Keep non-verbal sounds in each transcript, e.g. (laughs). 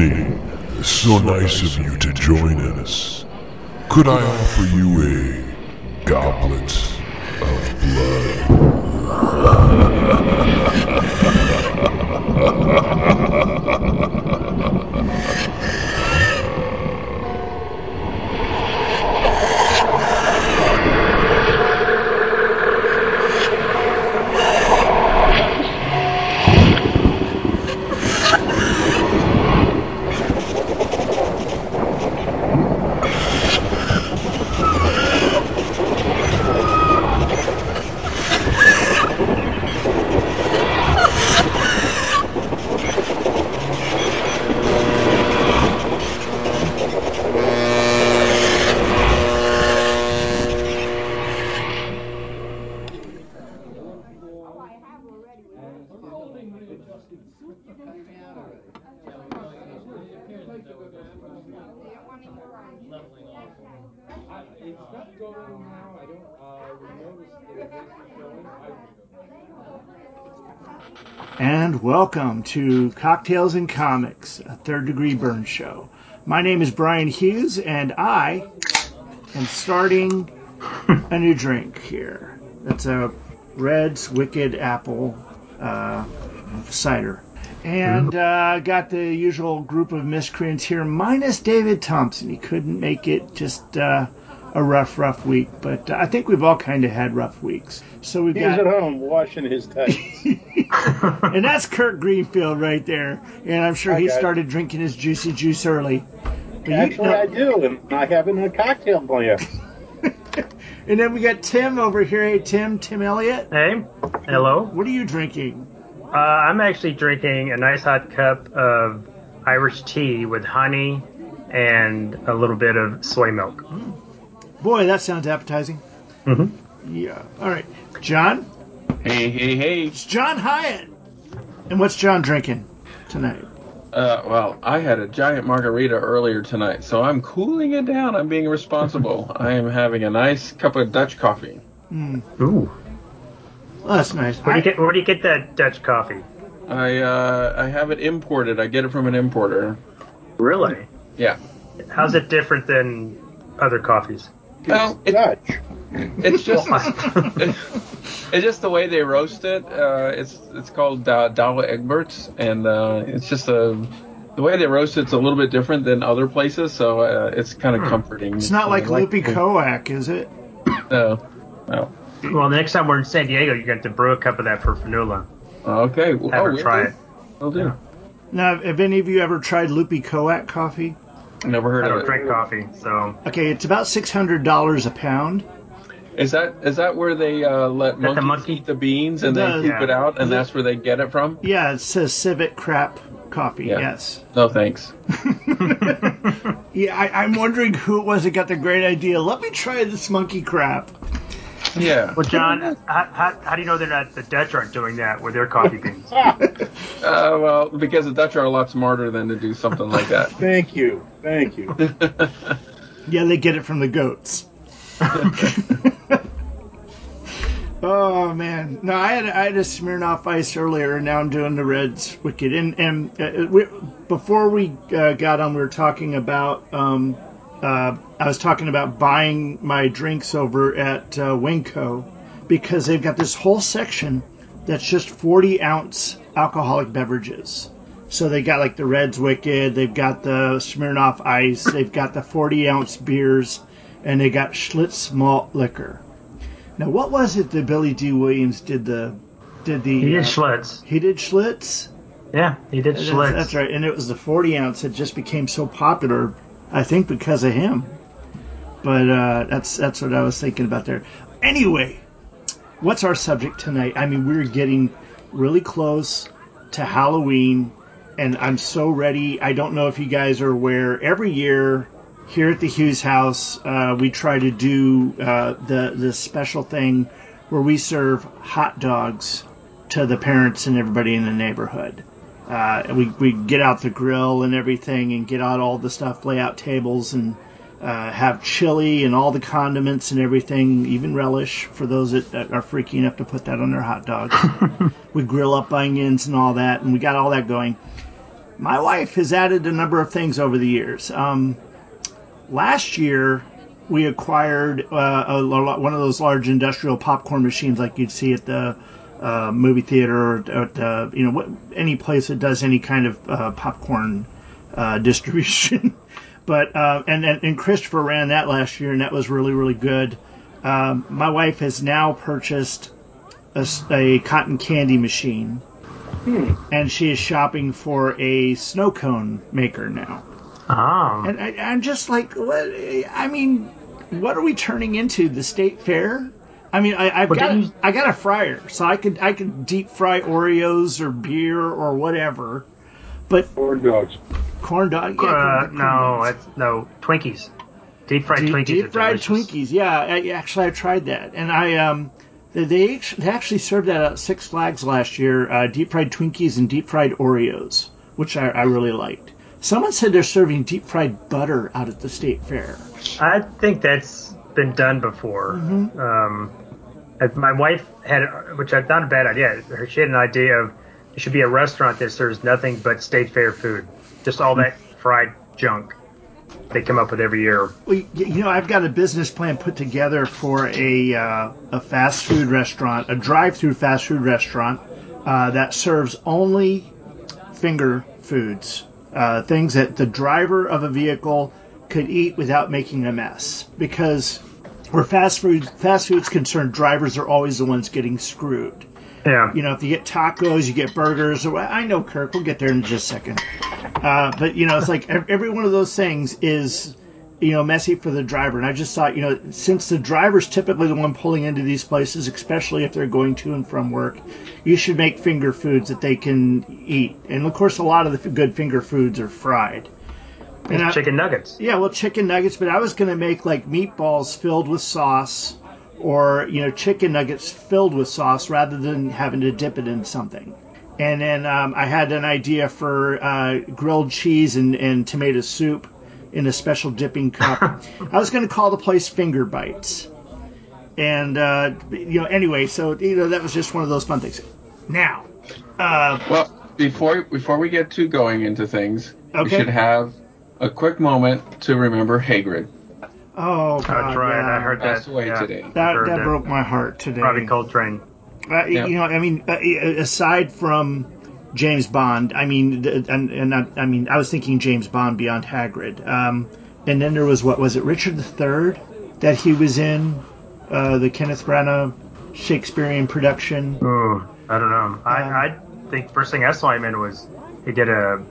evening. So nice of you to join us. Could I offer you a goblet of blood? (laughs) And welcome to Cocktails and Comics, a third degree burn show. My name is Brian Hughes, and I am starting a new drink here. That's a Redd's Wicked Apple uh, cider. And uh, got the usual group of miscreants here, minus David Thompson. He couldn't make it, just uh, a rough, rough week. But I think we've all kind of had rough weeks. So we've He's got at home washing his tights. (laughs) and that's Kurt Greenfield right there. And I'm sure Hi, he guys. started drinking his juicy juice early. But you- Actually, I do, and I have a cocktail for you. (laughs) and then we got Tim over here. Hey, Tim, Tim Elliott. Hey, hello. What are you drinking? Uh, I'm actually drinking a nice hot cup of Irish tea with honey and a little bit of soy milk. Boy, that sounds appetizing. Mhm. Yeah. All right. John? Hey, hey, hey. It's John Hyatt. And what's John drinking tonight? Uh, well, I had a giant margarita earlier tonight, so I'm cooling it down. I'm being responsible. (laughs) I am having a nice cup of Dutch coffee. Ooh. Well, that's nice. Where do you get Where do you get that Dutch coffee? I uh, I have it imported. I get it from an importer. Really? Yeah. How's it different than other coffees? Well, it, Dutch. it's just (laughs) it's just the way they roast it. Uh, it's it's called da- Douwe Egberts, and uh, it's just a the way they roast it's a little bit different than other places, so uh, it's kind of comforting. it's not like I Kopi Luwak, is it? (coughs) No, no. well, the next time we're in San Diego, you got to brew a cup of that for Fanula. Okay. Have oh, her will try do. it. Will do. Now, have any of you ever tried Loopy Coac coffee? Never heard I of don't it. drink coffee, so Okay, it's about $600 a pound. Is that is that where they uh, let That the monkeys monkey- eat the beans and The- they poop yeah. it out, and that's where they get it from? Yeah, it says Civet Crap Coffee, Yeah. yes. No thanks. (laughs) (laughs) Yeah, I, I'm wondering who it was that got the great idea. Let me try this monkey crap. Yeah. Well, John, (laughs) how, how, how do you know they're not the Dutch aren't doing that with their coffee (laughs) beans? Uh, well, because the Dutch are a lot smarter than to do something like that. (laughs) Thank you. Thank you. Yeah, they get it from the goats. oh man, no, I had I had a Smirnoff Ice earlier, and now I'm doing the Reds Wicked. And and uh, we, before we uh, got on, we were talking about. Um, uh, I was talking about buying my drinks over at uh, Winco because they've got this whole section that's just 40 ounce alcoholic beverages. So they got like the Reds Wicked, they've got the Smirnoff Ice, they've got the 40 ounce beers, and they got Schlitz malt liquor. Now, what was it that Billy Dee Williams did the did the He uh, did Schlitz. he did Schlitz? Yeah, he did That's, Schlitz. that's right, and it was the 40 ounce that just became so popular, I think, because of him. But uh, that's that's what I was thinking about there. Anyway, what's our subject tonight? I mean, we're getting really close to Halloween, and I'm so ready. I don't know if you guys are aware. Every year here at the Hughes House, uh, we try to do uh, the the special thing where we serve hot dogs to the parents and everybody in the neighborhood. Uh, we, we get out the grill and everything and get out all the stuff, lay out tables and uh, have chili and all the condiments and everything, even relish for those that, that are freaky enough to put that on their hot dogs. (laughs) we grill up onions and all that, and we got all that going. my wife has added a number of things over the years. Um, last year, we acquired uh, a, one of those large industrial popcorn machines like you'd see at the uh, movie theater or at uh, you know what, any place that does any kind of uh, popcorn uh, (laughs) distribution. but uh, and, and and Christopher ran that last year, and that was really really good. Um, my wife has now purchased a, a cotton candy machine, and she is shopping for a snow cone maker now. Oh. And I, I'm just like, what? I mean, what are we turning into? The state fair? I mean, I, I've Well, got you- I got a fryer, so I could I could deep fry Oreos or beer or whatever. But Corn dogs. corn dog, yeah, Uh, corn- corn no, dogs. no Twinkies. Deep fried deep, Twinkies. deep are fried delicious. Twinkies. Yeah, I, actually I tried that, and I um they they act- they actually served that at Six Flags last year. Uh, deep fried Twinkies and deep fried Oreos, which I, I really liked. Someone said they're serving deep fried butter out at the state fair. I think that's been done before. Mm-hmm. Um, my wife had, which I thought a bad idea. She had an idea of it should be a restaurant that serves nothing but state fair food, just all that fried junk they come up with every year. Well, you know, I've got a business plan put together for a uh, a fast food restaurant, a drive-through fast food restaurant uh, that serves only finger foods, uh, things that the driver of a vehicle could eat without making a mess. Because where fast food fast food's concerned, drivers are always the ones getting screwed. Yeah. You know, if you get tacos, you get burgers. Or I know, Kirk. We'll get there in just a second. Uh, but you know, it's like every one of those things is, you know, messy for the driver. And I just thought, you know, since the driver's typically the one pulling into these places, especially if they're going to and from work, you should make finger foods that they can eat. And of course, a lot of the good finger foods are fried. And I- Chicken nuggets. yeah, well, chicken nuggets, but I was going to make like meatballs filled with sauce or, you know, chicken nuggets filled with sauce rather than having to dip it in something. And then um, I had an idea for uh, grilled cheese and, and tomato soup in a special dipping cup. (laughs) I was going to call the place Finger Bites. And, uh, you know, anyway, so, you know, that was just one of those fun things. Now, uh, Well, before before we get to going into things, we should have a quick moment to remember Hagrid. oh, God, That's right. yeah. I heard that. Passed away yeah. today. That, Heard that broke my heart today. Robbie Coltrane. Uh, Yeah. You know, I mean, uh, aside from James Bond, I mean, and, and I, I mean, I was thinking James Bond beyond Hagrid. Um, and then there was what was it, Richard III, that he was in, uh, the Kenneth Branagh Shakespearean production. Ooh, I don't know. I, Um, I think first thing I saw him in was he did a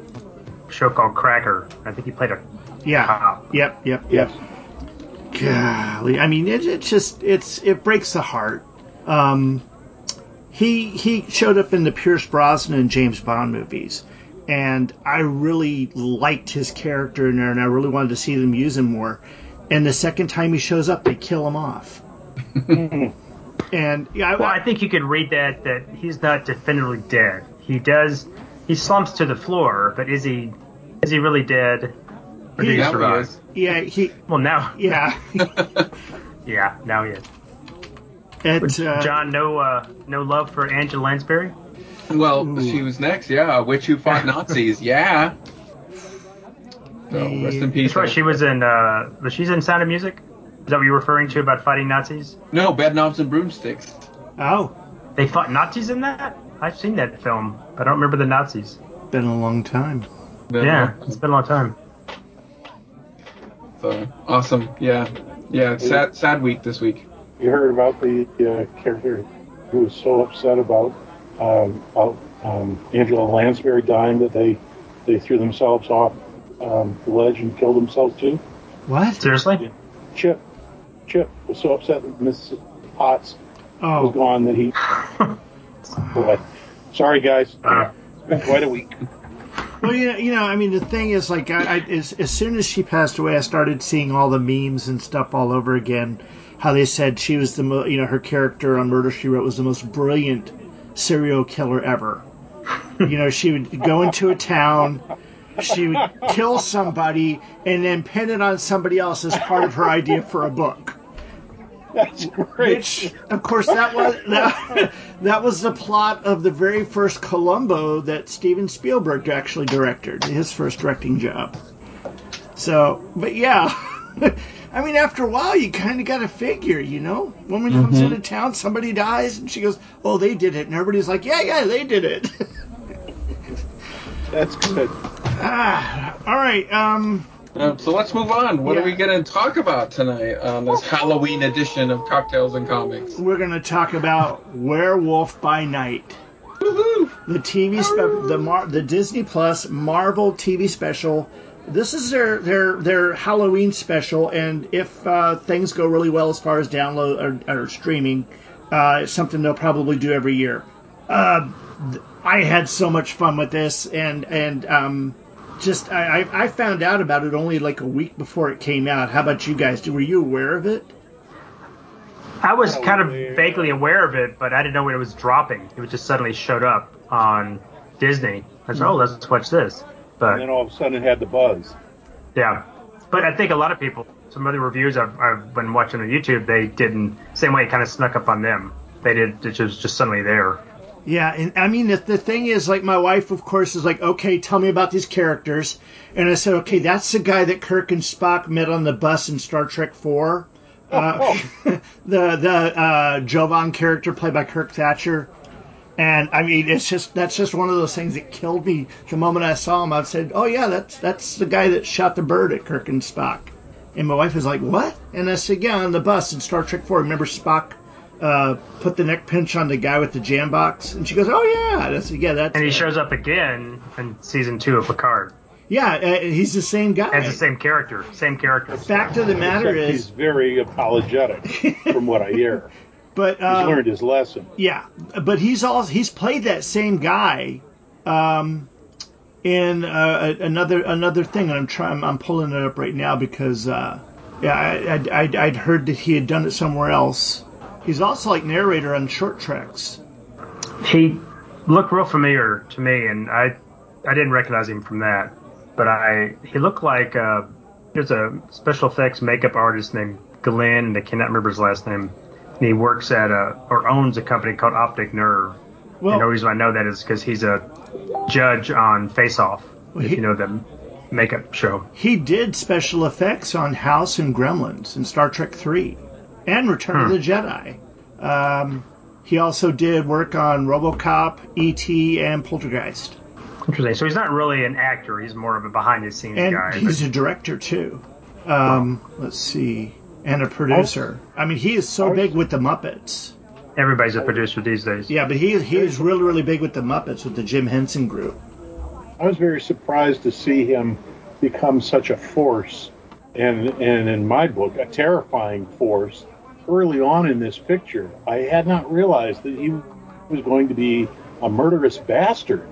show called Cracker. I think he played a Yeah. cop. Yep. Yep. Yes. Golly, I mean, it, it just it's it breaks the heart. Um, he he showed up in the Pierce Brosnan and James Bond movies, and I really liked his character in there, and I really wanted to see them use him more. And the second time he shows up, they kill him off. (laughs) and yeah, I, Well, I think you could read that that he's not definitively dead. He does. He slumps to the floor, but is he? Is he really dead? Or did he He- Now he is. yeah, he Well, now, yeah. (laughs) (laughs) yeah, now he is. It, uh, John, no, uh, no love for Angela Lansbury. Well, she was next. Yeah, a witch who fought (laughs) Nazis. Yeah. So rest in peace. That's right. She was in. Uh, was she's in Sound of Music? Is that what you're referring to about fighting Nazis? No, bed knobs and broomsticks. oh, They fought Nazis in that. I've seen that film. I don't remember the Nazis. been a long time. No. Yeah, it's been a long time. So awesome. Yeah. Yeah. Sad sad week this week. You heard about the uh, character who was so upset about um, about um, Angela Lansbury dying that they they threw themselves off um, the ledge and killed themselves too. What? Seriously? Chip Chip was so upset that Miss Potts was Oh, gone that he. (laughs) Boy. Sorry, guys. It's been quite a week. Well, you know, you know, I mean, the thing is, like, I, I as, as soon as she passed away, I started seeing all the memes and stuff all over again. How they said she was the, mo- you know, her character on Murder She Wrote was the most brilliant serial killer ever. You know, she would go into a town, she would kill somebody, and then pin it on somebody else as part of her idea for a book. That's great. Which, of course, that was that, (laughs) that was the plot of the very first Columbo that Steven Spielberg actually directed, his first directing job. So, but yeah, (laughs) I mean, after a while, you kind of got to figure, you know, woman comes into town, somebody dies, and she goes, "Oh, they did it," and everybody's like, "Yeah, yeah, they did it." (laughs) That's good. ah, all right. Um, Uh, so let's move on. What Yeah. are we going to talk about tonight on this Halloween edition of Cocktails and Comics? we're gonna talk about Werewolf by Night. Woohoo! the TV spe- the Mar- the Disney Plus Marvel TV special. This is their their their Halloween special, and if uh, things go really well as far as download or, or streaming, uh, it's something they'll probably do every year. Uh, th- I had so much fun with this, and and um, just I, I I found out about it only like a week before it came out. How about you guys? Were you aware of it? I was kind of Aware. vaguely aware of it, but I didn't know when it was dropping. It just suddenly showed up on Disney. I said, "Oh, let's watch this." And then all of a sudden it had the buzz. yeah, but I think a lot of people, some other reviews I've, I've been watching on YouTube, they didn't same way. It kind of snuck up on them. They did. It was just suddenly there. Yeah, and I mean, the, the thing is, like, my wife, of course, is like, okay, tell me about these characters. And I said, okay, that's the guy that Kirk and Spock met on the bus in Star Trek 4. Uh, (laughs) the the uh, Jovan character played by Kirk Thatcher. And I mean, it's just that's just one of those things that killed me the moment I saw him. I said, "Oh yeah, that's that's the guy that shot the bird at Kirk and Spock." And my wife was like, "What?" And I said, "Yeah, on the bus in Star Trek 4. Remember Spock uh, put the neck pinch on the guy with the jam box?" And she goes, "Oh yeah." that's I "Yeah, that's And he shows up again in season two of Picard yeah, uh, he's the same guy." as the same character. Same character. Fact of the matter Except is, he's very apologetic, (laughs) from what I hear. but He's uh, learned his lesson. Yeah, but he's also he's played that same guy um, in uh, another another thing, and I'm trying I'm pulling it up right now because uh, yeah, I, I'd, I'd, I'd heard that he had done it somewhere else. He's also like narrator on short treks. He looked real familiar to me, and I I didn't recognize him from that. But I he looked like uh, there's a special effects makeup artist named Glenn, and I cannot remember his last name. And he works at a or owns a company called Optic Nerve. Well, and the reason I know that is because he's a judge on Face Off. Well, if he- you know the makeup show. he did special effects on House and Gremlins in Star Trek Three, and Return of the Jedi. Um, he also did work on RoboCop, E.T., and Poltergeist. Interesting. So he's not really an actor. He's more of a behind the scenes and guy. he's a director too. Um, let's see, and a producer. I mean, he is so big with the Muppets. everybody's a producer these days. Yeah, but he he is really really big with the Muppets with the Jim Henson Group. I was very surprised to see him become such a force, and and in my book, a terrifying force. Early on in this picture, I had not realized that he was going to be a murderous bastard.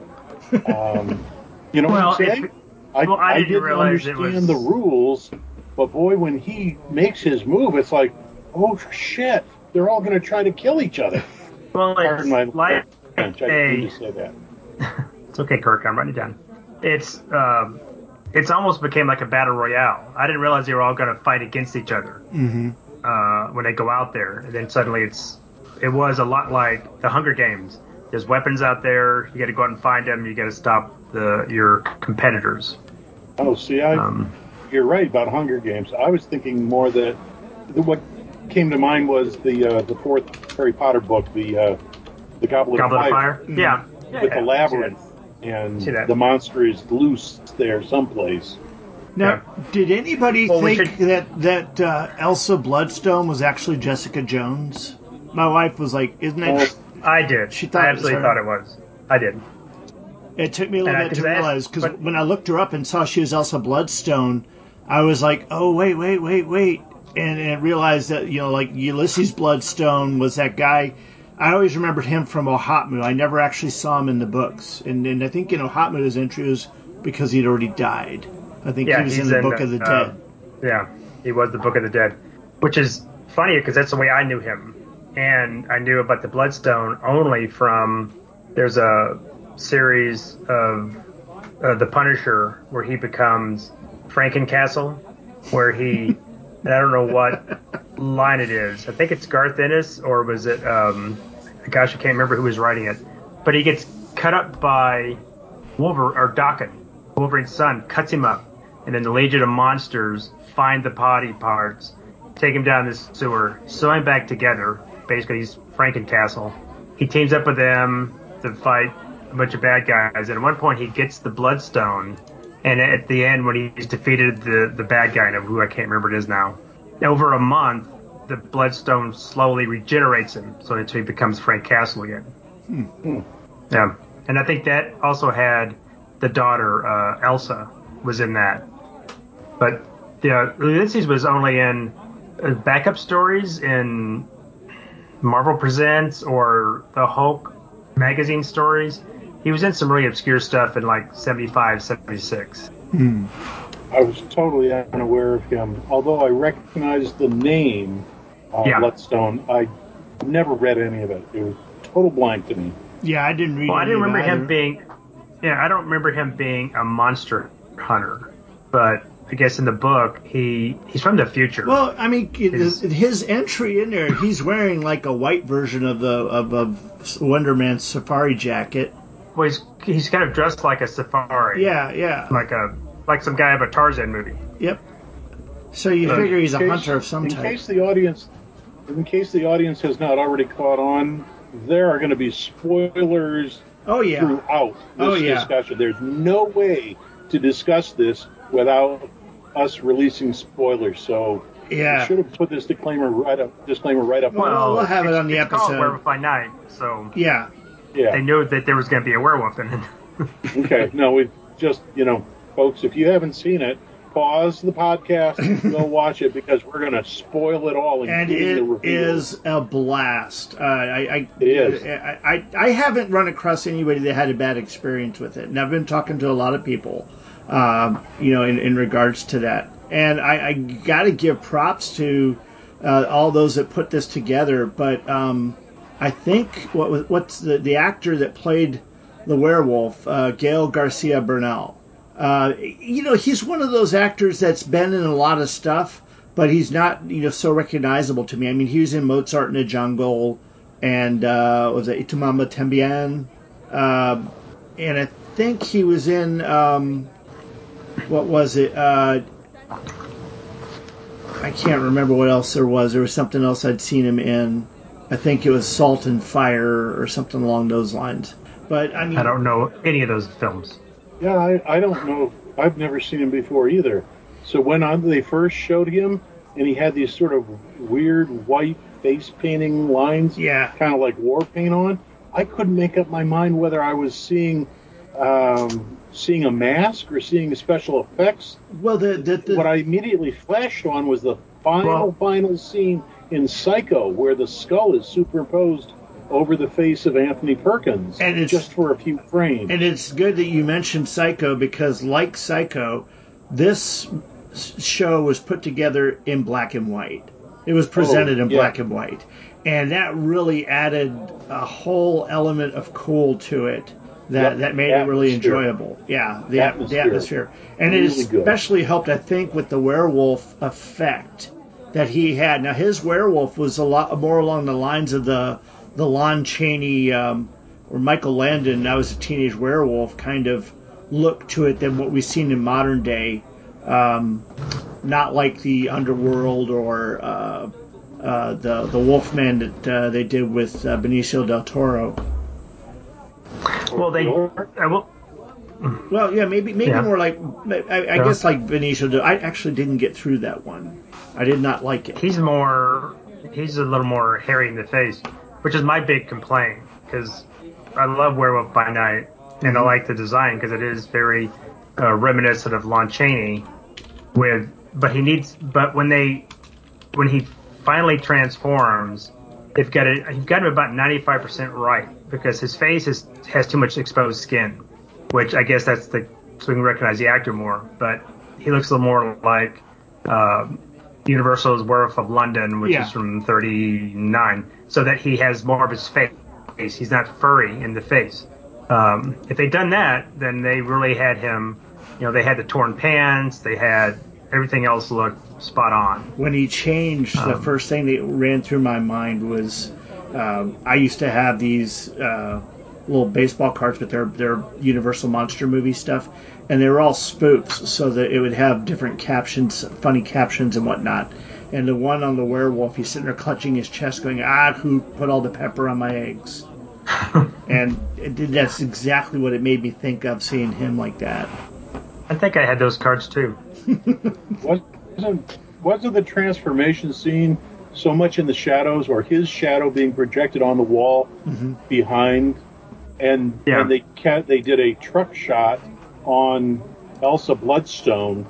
Um, (laughs) you know Well, what I'm saying? if- I, well, I I didn't didn't realize it understand was- the rules, but boy, when he makes his move, it's like, oh shit, they're all going to try to kill each other. Well, it's Pardon my like French. I didn't mean to say that. (laughs) It's okay, Kirk. I'm writing it down. It's um, it's almost became like a battle royale. I didn't realize they were all going to fight against each other Mm-hmm. Uh, when they go out there, and then suddenly it's it was a lot like the Hunger Games. There's weapons out there. You got to go out and find them. You got to stop the your competitors. Oh, see, I, Um, you're right about Hunger Games. I was thinking more that the, what came to mind was the uh, the fourth Harry Potter book, the uh, the Goblet, Goblet of of Fire, Fire. Yeah. yeah with yeah, the I labyrinth, and the monster is loose there someplace. Now, did anybody Well, we think should- that that uh, Elsa Bloodstone was actually Jessica Jones? My wife was like, "Isn't it?" I did. She thought I it was absolutely her. thought it was. I did. It took me a little And I- bit to 'cause I asked- realize because but- when I looked her up and saw she was Elsa Bloodstone, I was like, "Oh wait, wait, wait, wait," and, and realized that you know, like Ulysses Bloodstone was that guy. I always remembered him from OHOTMU. I never actually saw him in the books, and, and I think in OHOTMU his entry was because he'd already died. I think Yeah, he was in the in Book the- of the uh, Dead. Yeah, he was the Book of the Dead, which is funny because that's the way I knew him, and I knew about the Bloodstone only from there's a series of uh, the Punisher where he becomes Frankencastle, where he and (laughs) I don't know what line it is. I think it's Garth Ennis, or was it? Um, gosh, I can't remember who was writing it. But he gets cut up by Wolverine or Daken, Wolverine's son, cuts him up, and then the Legion of Monsters find the body parts, take him down this sewer, sew him back together. Basically, he's Frankencastle. He teams up with them to fight a bunch of bad guys. And at one point, he gets the Bloodstone. And at the end, when he's defeated the, the bad guy, who I can't remember it is now, over a month, the Bloodstone slowly regenerates him, so until he becomes Frank Castle again. Hmm. Yeah, and I think that also had the daughter uh, Elsa was in that. But yeah, Ulysses was only in uh, backup stories in Marvel Presents or the Hulk magazine stories. He was in some really obscure stuff in like 75, 76. Hmm. I was totally unaware of him. Although I recognized the name uh, Yeah. Bloodstone, I never read any of it. It was total blank to me. Yeah, I didn't read. Well, I didn't of it remember him being. Yeah, I don't remember him being a monster hunter, but I guess in the book he he's from the future. Well, I mean, His- his entry in there, he's wearing like a white version of the of, of Wonder Man's safari jacket. Well, he's he's kind of dressed like a safari. Yeah, yeah, Like a like some guy of a Tarzan movie. yep. So you figure he's a case- hunter of some in type. In case the audience, in case the audience has not already caught on, there are going to be spoilers oh yeah, throughout this Oh, yeah. discussion. There's no way to discuss this without us releasing spoilers. So we yeah. should have put this disclaimer right up. Disclaimer right up. Well, we'll have it on the it's called episode. Werewolf by Night, so Yeah, yeah. they yeah. knew that there was going to be a werewolf in it. (laughs) Okay. No, we just you know, folks, if you haven't seen it, pause the podcast, go (laughs) watch it because we're going to spoil it all, and including the it reveals. is a blast. Uh, I, I, It is. I, I, I haven't run across anybody that had a bad experience with it, and I've been talking to a lot of people, um, you know, in, in regards to that. And I, I got to give props to uh, all those that put this together. But um, I think what was what's the the actor that played the werewolf, uh, Gael García Bernal. Uh, you know, he's one of those actors that's been in a lot of stuff, but he's not, you know, so recognizable to me. I mean, he was in Mozart in the Jungle, and uh, was it Y Tu Mamá También, um, and I think he was in um, what was it? Uh, I can't remember what else there was. There was something else I'd seen him in. I think it was Salt and Fire or something along those lines. But I mean, I don't know any of those films. Yeah, I, I don't know. I've never seen him before either. So when I, they first showed him, and he had these sort of weird white face painting lines, Yeah. kind of like war paint on, I couldn't make up my mind whether I was seeing um, seeing a mask or seeing special effects. well, the the, the what I immediately flashed on was the final Well- final scene in Psycho, where the skull is superimposed over the face of Anthony Perkins, And it's- just for a few frames. And it's good that you mentioned Psycho because, like Psycho, this show was put together in black and white. It was presented Oh, in yeah. black and white. And that really added a whole element of cool to it that, Yep. that made it really enjoyable. Yeah, the atmosphere. Atmosphere. The atmosphere. And it Really good. especially helped, I think, with the werewolf effect that he had. Now, his werewolf was a lot more along the lines of the, the Lon Chaney um, or Michael Landon, now was a teenage werewolf, kind of look to it than what we've seen in modern day. Um, not like the Underworld or uh, uh, the the Wolfman that uh, they did with uh, Benicio del Toro. Well, they. Will, Well, yeah, maybe maybe Yeah. more like I, I Yeah. guess like Benicio. I actually didn't get through that one. I did not like it. he's more. He's a little more hairy in the face, which is my big complaint because I love Werewolf by Night and I like the design because it is very uh, reminiscent of Lon Chaney. With, but he needs. But when they, when he finally transforms, they've got it. You've got him about ninety five percent right because his face is has too much exposed skin, which I guess that's the so we can recognize the actor more. But he looks a little more like. Um, Universal's Werewolf of London, which Yeah. is from 39, so that he has more of his face. He's not furry in the face. Um, if they'd done that, then they really had him, you know, they had the torn pants, they had everything else looked spot on. When he changed, the Um, first thing that ran through my mind was um, I used to have these uh, little baseball cards with they're Universal Monster movie stuff, and they were all spoofs, so that it would have different captions, funny captions and whatnot. And the one on the werewolf, he's sitting there clutching his chest, going, "Ah, who put all the pepper on my eggs?" (laughs) and it, did- that's exactly what it made me think of seeing him like that. I think I had those cards too. (laughs) Wasn't wasn't the transformation scene so much in the shadows, or his shadow being projected on the wall mm-hmm. behind, and Yeah. and they ca- they did a truck shot on Elsa Bloodstone,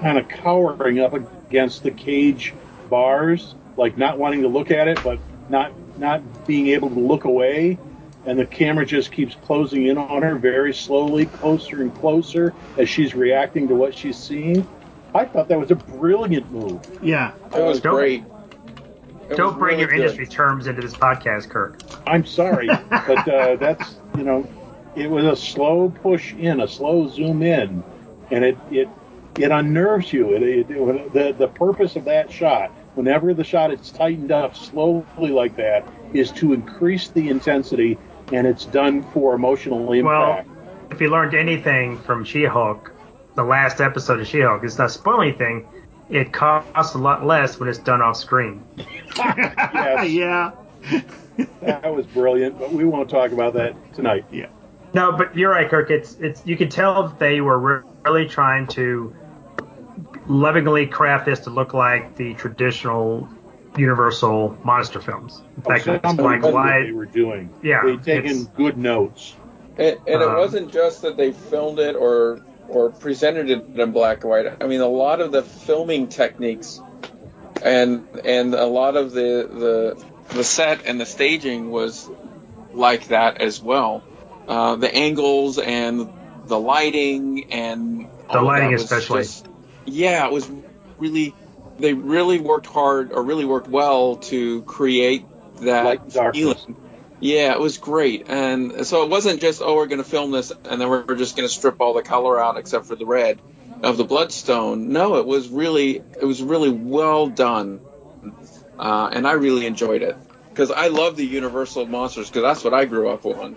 kind of cowering up against the cage bars, like not wanting to look at it, but not not being able to look away. And the camera just keeps closing in on her very slowly, closer and closer, as she's reacting to what she's seeing. I thought that was a brilliant move. Yeah, It was Don't- great. It Don't bring really your good. industry terms into this podcast, Kirk. I'm sorry, (laughs) but uh, that's you know, it was a slow push in, a slow zoom in, and it it it unnerves you. It, it, it- the the purpose of that shot, whenever the shot is tightened up slowly like that, is to increase the intensity, and it's done for emotional impact. Well, if you learned anything from She-Hulk, the last episode of She-Hulk, it's not spoiling anything. It costs a lot less when it's done off screen. yes, (laughs) yeah, that was brilliant, but we won't talk about that tonight. yeah. No, but you're right, Kirk. It's it's you could tell they were really trying to lovingly craft this to look like the traditional Universal monster films. In fact, Somebody it's like what why they were doing. Yeah, they'd taken good notes. And, and Um, it wasn't just that they filmed it or or presented it in black and white. I mean, a lot of the filming techniques and and a lot of the the the set and the staging was like that as well. Uh, the angles and the lighting and The lighting especially. just- yeah, it was really they really worked hard or really worked well to create that Light and darkness. feeling. Yeah, it was great. And so it wasn't just, oh, we're going to film this and then we're just going to strip all the color out except for the red of the bloodstone. No, it was really, it was really well done. Uh, and I really enjoyed it because I love the Universal monsters because that's what I grew up on.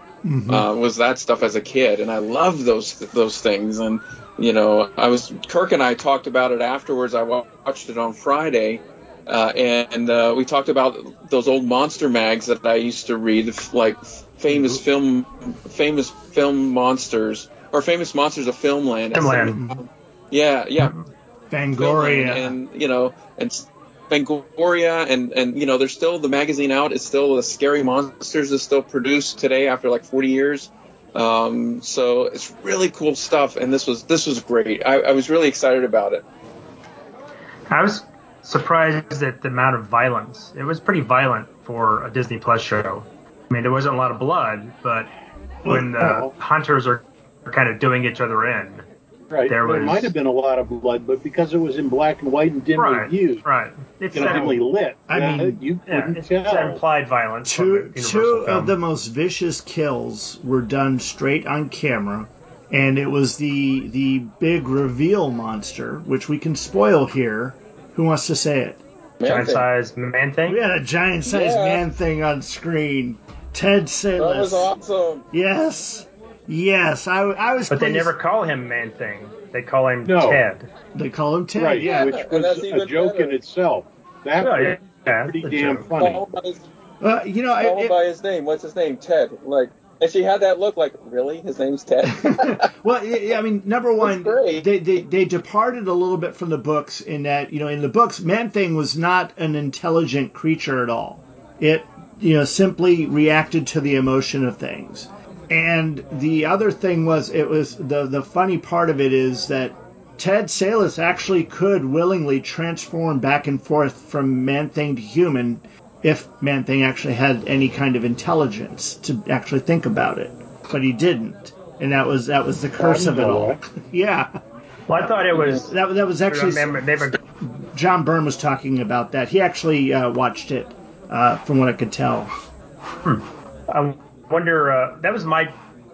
Uh, was that stuff as a kid, and I loved those those things. And you know, I was Kirk and I talked about it afterwards. I watched it on Friday, uh, and uh, we talked about those old monster mags that I used to read, like famous film, famous film monsters or famous monsters of Filmland. Filmland. Yeah, yeah, Fangoria. Filmland, and you know, and Fangoria, and and you know, there's still the magazine out. It's still the Scary Monsters is still produced today after like 40 years. Um, so it's really cool stuff, and this was this was great. I, I was really excited about it. I was surprised at the amount of violence. It was pretty violent for a Disney Plus show. I mean, there wasn't a lot of blood, but when the Well- hunters are kind of doing each other in, Right. There There, was- might have been a lot of blood, but because it was in black and white and dimly right, viewed, right, it's you know, dimly lit, I uh, mean, you yeah, couldn't it's that tell. implied violence. Two, two of the most vicious kills were done straight on camera, and it was the the big reveal monster, which we can spoil here. Who wants to say it? giant Man, sized man thing. We had a giant sized Yeah. man thing on screen. Ted that was awesome. Yes, yes. I, I was. But they never call him man thing. They call him No. Ted. They call him Ted. right, Yeah. which was a joke better. in itself. That Oh, was yeah, yeah, pretty that's damn joke. funny. Call his, Uh, you know, call it- by his name. What's his name? Ted. Like, and she had that look. Like, really? His name's Ted. (laughs) Well, I I mean, number one, they, they they departed a little bit from the books in that you know in the books, Man Thing was not an intelligent creature at all. It you know simply reacted to the emotion of things. And the other thing was, it was the the funny part of it is that Ted Sallis actually could willingly transform back and forth from Man Thing to human if Man Thing actually had any kind of intelligence to actually think about it, but he didn't, and that was that was the curse of it all. (laughs) Yeah, Well, I thought it was. that that was actually Remember, they were, John Byrne was talking about that. He actually uh, watched it, uh, from what I could tell. I wonder. Uh, that was my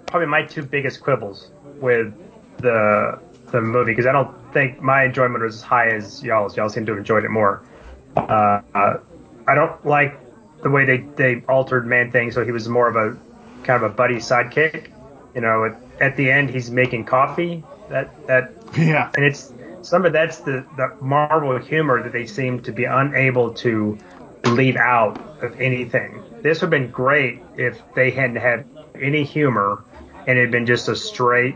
probably my two biggest quibbles with the the movie because I don't think my enjoyment was as high as y'all's. Y'all seem to have enjoyed it more. Uh, uh, I don't like the way they, they altered Man Thing, so he was more of a kind of a buddy sidekick. You know, at, at the end he's making coffee. That that (laughs) Yeah. and it's some of that's the, the Marvel humor that they seem to be unable to leave out of anything. This would have been great if they hadn't had any humor and it had been just a straight,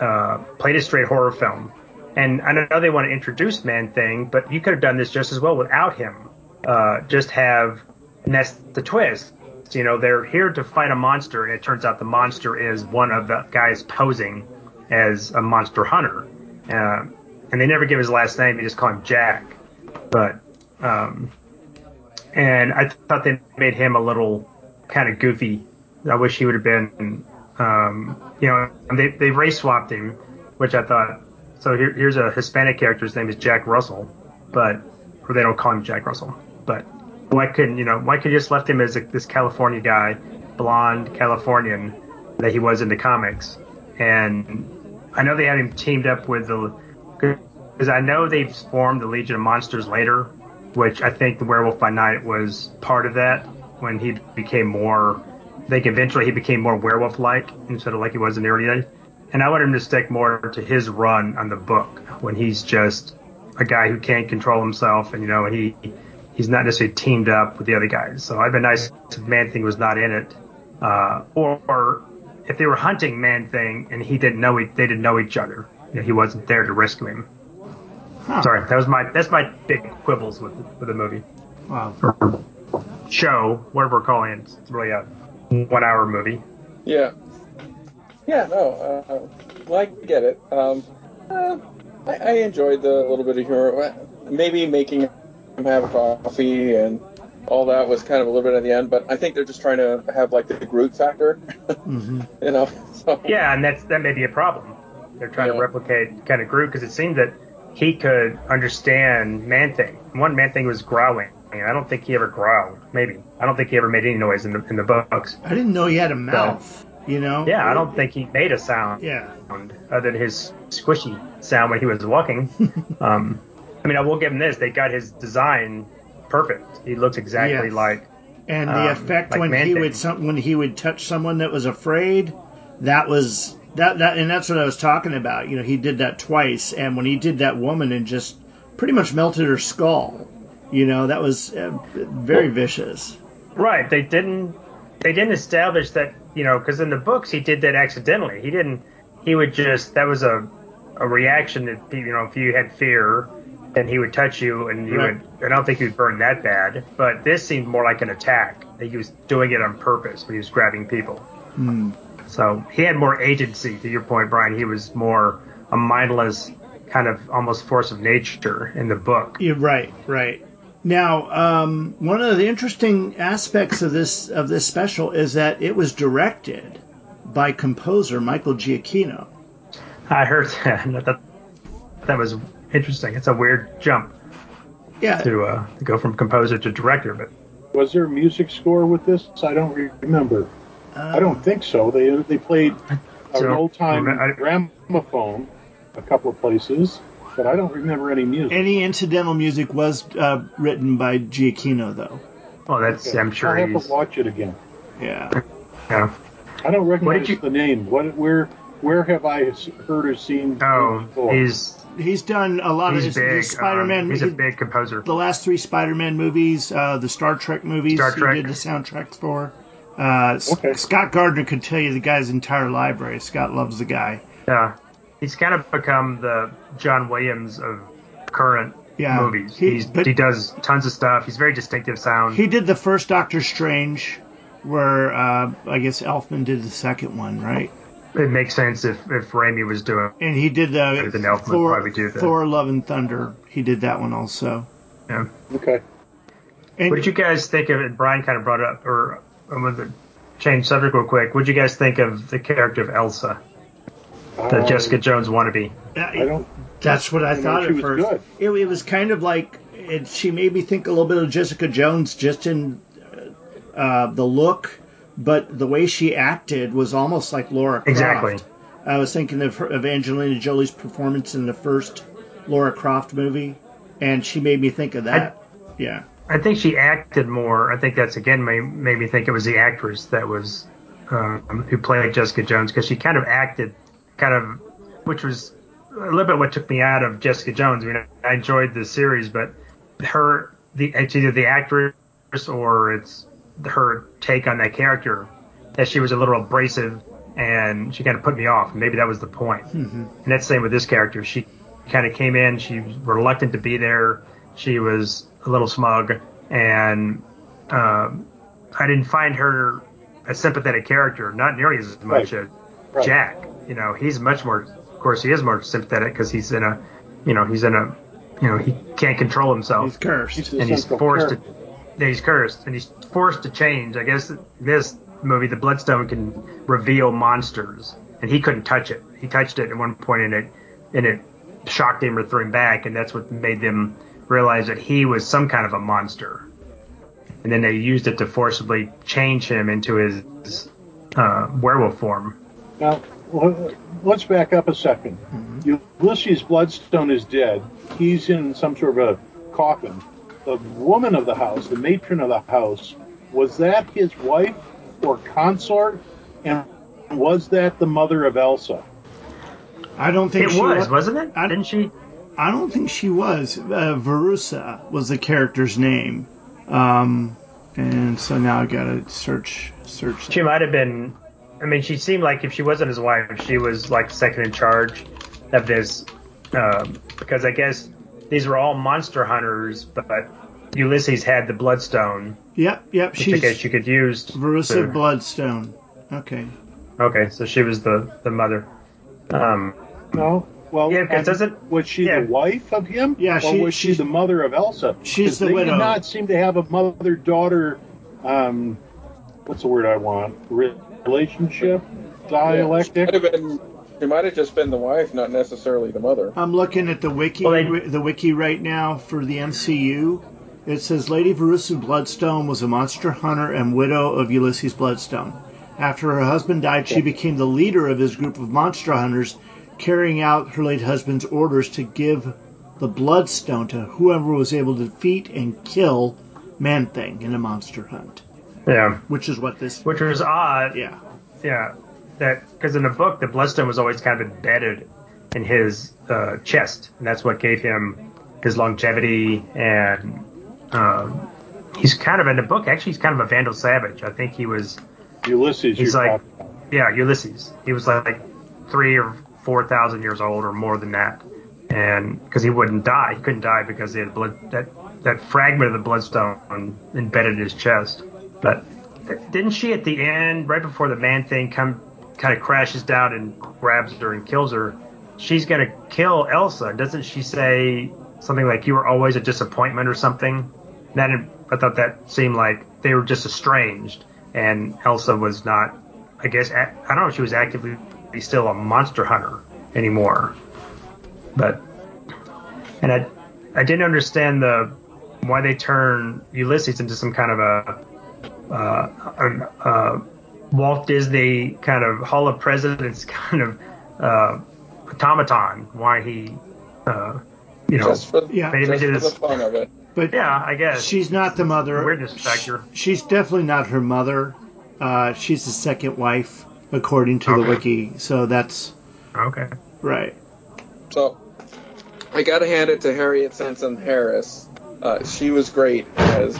uh, played a straight horror film. And I know they want to introduce Man Thing, but you could have done this just as well without him. Uh, just have, and that's the twist. You know, they're here to fight a monster, and it turns out the monster is one of the guys posing as a monster hunter. Uh, and they never give his last name; they just call him Jack. But, um, and I thought they made him a little kind of goofy. I wish he would have been, um, you know, they they race swapped him, which I thought. So here, here's a Hispanic character. His name is Jack Russell, but or they don't call him Jack Russell. But why couldn't you know? Why could you just left him as a, this California guy, blonde Californian that he was in the comics? And I know they had him teamed up with the because I know they've formed the Legion of Monsters later, which I think the Werewolf by Night was part of that when he became more. I think eventually he became more werewolf-like instead of like he was in the early days. And I want him to stick more to his run on the book when he's just a guy who can't control himself, and you know he he's not necessarily teamed up with the other guys. So I'd be nice if Man Thing was not in it, uh, or, or if they were hunting Man Thing and he didn't know he, they didn't know each other. You know, he wasn't there to rescue him. Sorry, that was my that's my big quibbles with with the movie Wow. or show, whatever we're calling it. It's really a one hour movie. Yeah. Yeah, no, uh, well, I get it. Um, uh, I, I enjoyed the little bit of humor. Maybe making him have a coffee and all that was kind of a little bit at the end, but I think they're just trying to have like the Groot factor, hmm (laughs) you know. So, Yeah, and that's that may be a problem. They're trying to replicate kind of Groot because it seemed that he could understand Man Thing. One Man Thing was growling. and I don't think he ever growled. Maybe I don't think he ever made any noise in the in the books. I didn't know he had a mouth. You know? Yeah, I don't think he made a sound. Yeah. other than his squishy sound when he was walking. (laughs) um, I mean, I will give him this: they got his design perfect. He looks exactly Yes. like. And the Um, effect like when Man he Thing. would some, when he would touch someone that was afraid, that was that that and that's what I was talking about. You know, he did that twice, and when he did that woman and just pretty much melted her skull, you know, that was uh, very vicious. Right. They didn't. They didn't establish that. You know, because in the books he did that accidentally. He didn't. He would just. That was a a reaction that you know if you had fear. Then he would touch you, and you Right. would. I don't think he would burn that bad, but this seemed more like an attack. He was doing it on purpose when he was grabbing people. Hmm. So he had more agency. To your point, Brian, he was more a mindless kind of almost force of nature in the book. You're right, right. Now, um, one of the interesting aspects of this of this special is that it was directed by composer Michael Giacchino. I heard (laughs) that. and that was interesting. It's a weird jump Yeah, to, uh, to go from composer to director, but Was there a music score with this? I don't remember. I don't think so. They they played an old time gramophone a couple of places, but I don't remember any music. Any incidental music was uh, written by Giacchino, though. Oh, that's Okay. I'm sure I'll have he's. to watch it again. Yeah. Yeah. I don't recognize you- the name. What? Where? Where have I heard or seen? Oh, before? he's He's done a lot he's of his, big. his Spider-Man. um, he's a big composer. the last three Spider-Man movies, uh, the Star Trek movies. Star Trek. He did the soundtracks for. Uh, S- Okay. Scott Gardner could tell you the guy's entire library. Scott loves the guy. Yeah, he's kind of become the John Williams of current Yeah, movies. he- He's, but- he does tons of stuff. He's very distinctive sound. He did the first Doctor Strange, where uh, I guess Elfman did the second one, right? It makes sense if if Raimi was doing. And he did the Then Elfman would Thor, probably do the- Thor: Love and Thunder. He did that one also. Yeah. okay. And What did you guys think of it? Brian kind of brought it up, or I'm going to change subject real quick. What did you guys think of the character of Elsa, the Uh, Jessica Jones wannabe? I don't. That's what I I thought at first. good. It, it was kind of like it, she made me think a little bit of Jessica Jones, just in uh, the look, but the way she acted was almost like Lara Croft. Exactly. I was thinking of, her, of Angelina Jolie's performance in the first Lara Croft movie, and she made me think of that. yeah. I think she acted more. I think that's again made, made me think it was the actress that was um, who played Jessica Jones because she kind of acted kind of, which was a little bit what took me out of Jessica Jones. I mean, I enjoyed the series, but her the it's either the actress or it's her take on that character that she was a little abrasive and she kind of put me off. Maybe that was the point. Mm-hmm. And that's the same with this character. She kind of came in. She was reluctant to be there. She was a little smug, and um, I didn't find her a sympathetic character. Not nearly as much Right. as Right. Jack. You know, he's much more. Of course, he is more sympathetic because he's in a, you know, he's in a, you know, he can't control himself He's cursed. He's and he's forced to yeah, he's cursed and he's forced to change. I guess this movie, the Bloodstone, can reveal monsters, and he couldn't touch it. He touched it at one point, and it and it shocked him or threw him back, and that's what made them realize that he was some kind of a monster. And then they used it to forcibly change him into his uh, werewolf form. Now, let's back up a 2nd Ulysses Bloodstone is dead. He's in some sort of a coffin. The woman of the house, the matron of the house, was that his wife or consort? And was that the mother of Elsa? I don't think It she was, wa- wasn't it? I- Didn't she? I don't think she was. Uh, Verussa was the character's name. Um, and so now I gotta search search. She might have been. I mean, she seemed like if she wasn't his wife, she was like second in charge of this. Um, because I guess these were all monster hunters, but Ulysses had the Bloodstone, Yep, yep. which I She's guess you could use. Verussa to- Bloodstone. Okay. Okay, so she was the the mother. Um, No. Well, Yeah, 'cause um, doesn't- was she yeah. the wife of him? Yeah, or she- was she she's- the mother of Elsa? she's 'Cause the they widow. did not seem to have a mother-daughter. Um, what's the word I want? Relationship, dialectic. Might been. She might have just been the wife, not necessarily the mother. I'm looking at the wiki, Well, they- the wiki right now for the MCU. It says Lady Verussa Bloodstone was a monster hunter and widow of Ulysses Bloodstone. After her husband died, she became the leader of his group of monster hunters, carrying out her late husband's orders to give the Bloodstone to whoever was able to defeat and kill Man Thing in a monster hunt. yeah, Which is what this. which was odd. Yeah. Yeah, that because in the book the bloodstone was always kind of embedded in his uh, chest, and that's what gave him his longevity. And um, he's kind of in the book. Actually, he's kind of a vandal savage. I think he was. Ulysses. He's like, talking yeah, Ulysses. He was like three or four thousand years old, or more than that. And because he wouldn't die, he couldn't die because he had blood that that fragment of the bloodstone embedded in his chest. But didn't she at the end, right before the man thing come kind of crashes down and grabs her and kills her? She's gonna kill Elsa. Doesn't she say something like "You were always a disappointment" or something? Then I thought that seemed like they were just estranged, and Elsa was not. I guess I don't know if she was actively still a monster hunter anymore, but and I I didn't understand the why they turn Ulysses into some kind of a uh, an, uh, Walt Disney kind of Hall of Presidents (laughs) kind of uh, automaton. Why he, uh, you know, Just for, Yeah. made him just into for the fun of it. But Yeah, I guess. she's not the mother. Weirdness factor. Sh- She's definitely not her mother. Uh, she's the second wife, according to the wiki. So that's okay. right. So I gotta hand it to Harriet Sansom Harris. Uh, she was great as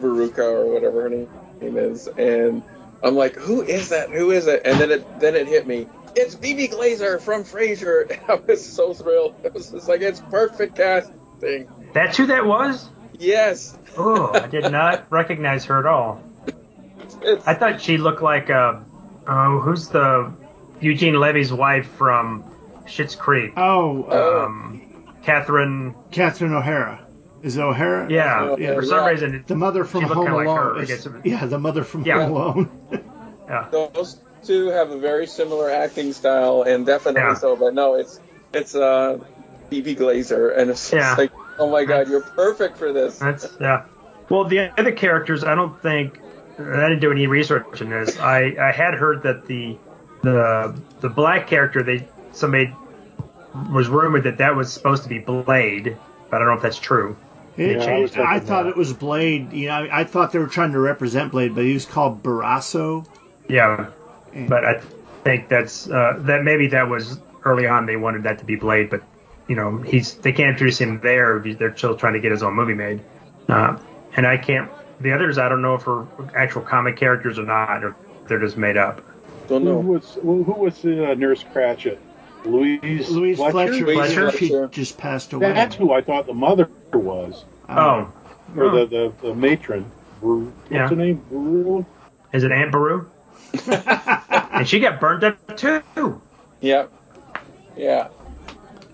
Veruca or whatever her name is, and I'm like, who is that? Who is it? And then it then it hit me. It's Bebe Glazer from Frasier. (laughs) I was so thrilled. (laughs) It was just like it's perfect casting. That's who that was. Yes. Oh, I did not (laughs) recognize her at all. It's, I thought she looked like uh, oh, who's the Eugene Levy's wife from Schitt's Creek? Oh, uh, Um, Catherine. Catherine O'Hara. Is it O'Hara? Yeah, Yeah, for some yeah. reason. It, The mother from She Home kinda like Alone. her, I is- guess yeah, the mother from Yeah. Home Alone. (laughs) yeah. those two have a very similar acting style, and definitely Yeah. so. But no, it's it's uh, Bebe Glazer, and it's Yeah. like, oh my god, you're perfect for this. That's yeah. Well, the other characters, I don't think I didn't do any research in this. I I had heard that the the the black character they somebody was rumored that that was supposed to be Blade, but I don't know if that's true. It Yeah, I I, thought that. it was Blade. You know, I, I thought they were trying to represent Blade, but he was called Barasso. Yeah, but I think that's uh, that maybe that was early on they wanted that to be Blade, but you know he's they can't introduce him there. They're still trying to get his own movie made, uh, and I can't. The others I don't know if are actual comic characters or not, or they're just made up. Don't Who know. was who who was the uh, Nurse Ratched? Louise Louise Fletcher. Louise Fletcher. She just passed away. That's who I thought the mother was, Oh, or the, the the matron. What's Yeah. her name? Bru- is it Aunt Beru? (laughs) and she got burned up too. Yep. Yeah.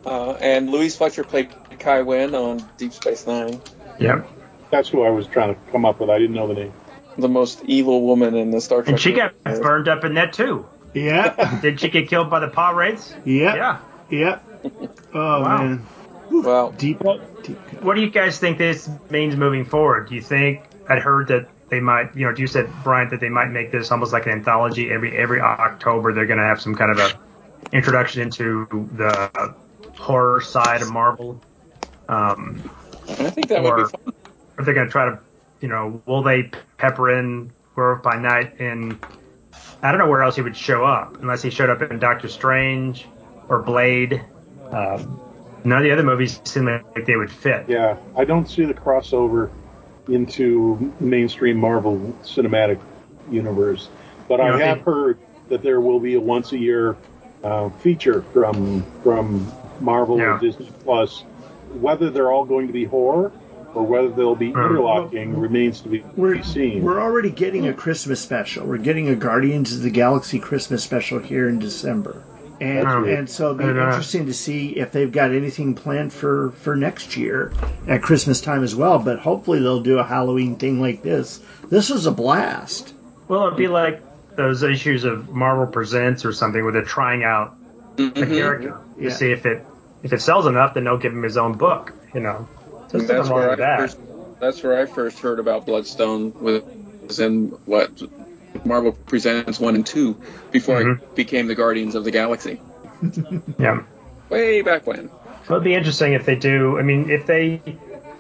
Uh, and Louise Fletcher played Kai Winn on Deep Space Nine, Yep. That's who I was trying to come up with. I didn't know the name. the most evil woman in the Star Trek. And she got universe. burned up in that too. Yeah. (laughs) Did she get killed by the Pah-wraiths? Yeah. Yeah. Yeah. Oh Wow. man. Well, Deep. deep. What do you guys think this means moving forward? Do you think I'd heard that they might, you know, you said Brian that they might make this almost like an anthology every every October. They're going to have some kind of a introduction into the horror side of Marvel. Um, I think that would be fun. if they're going to try to, you know, will they pepper in Werewolf by Night in? I don't know where else he would show up unless he showed up in Doctor Strange or Blade. Um, none of the other movies seem like they would fit. Yeah, I don't see the crossover into mainstream Marvel cinematic universe, but You I don't have think- heard that there will be a once a year uh, feature from from Marvel Yeah. or Disney Plus. Whether they're all going to be horror or whether they'll be Hmm. interlocking remains to be, We're, be seen. we're already getting a Christmas special. We're getting a Guardians of the Galaxy Christmas special here in December. And, That's right. and so it'll be And, uh, interesting to see if they've got anything planned for, for next year at Christmas time as well. But hopefully they'll do a Halloween thing like this. This was a blast. Well, it'd be like those issues of Marvel Presents or something where they're trying out a Mhm. character Yeah. to see if it if it sells enough, then they'll give him his own book. You know, so That's where I that. first. That's where I first heard about Bloodstone. Was in what Marvel Presents one and two before Mhm. it became the Guardians of the Galaxy. (laughs) Yeah, Way back when. so it'd be interesting if they do. I mean, if they,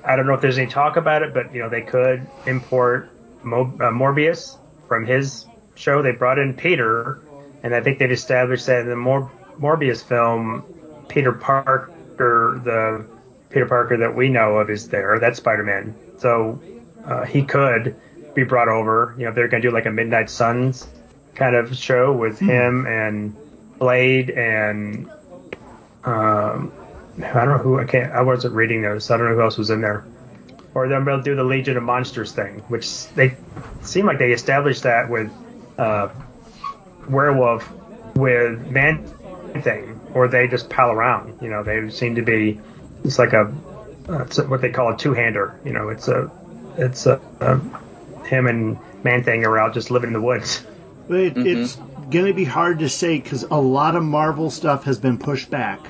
I don't know if there's any talk about it, but you know, they could import Mo, uh, Morbius from his show. They brought in Peter, and I think they've established that in the Mor- Morbius film, Peter Parker, the Peter Parker that we know of is there. That's Spider Man. So uh, he could be brought over. You know, if they're going to do like a Midnight Suns kind of show with him and Blade and um, I don't know who I can't. I wasn't reading those. I don't know who else was in there. Or they'll do the Legion of Monsters thing, which they seem like they established that with uh, Werewolf with Man Thing, or they just pal around. You know, they seem to be. It's like a uh, it's what they call a two-hander. You know, it's a it's a, a him and Man Thing are out just living in the woods. But it, it's going to be hard to say because a lot of Marvel stuff has been pushed back.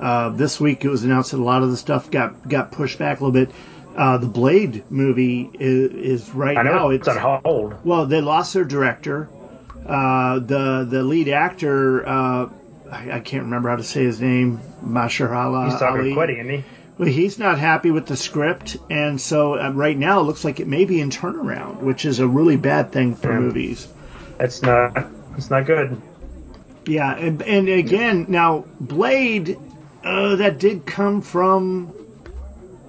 Uh, this week it was announced that a lot of the stuff got got pushed back a little bit. Uh, the Blade movie is, is right I know now. it's on hold. Well, they lost their director. Uh, the the lead actor, uh, I, I can't remember how to say his name, Mashallah He's talking Ali. quitting, isn't he? Well, he's not happy with the script, and so uh, right now it looks like it may be in turnaround, which is a really bad thing for Yeah. movies. That's not. It's not good. Yeah, and, and again, now Blade, uh, that did come from.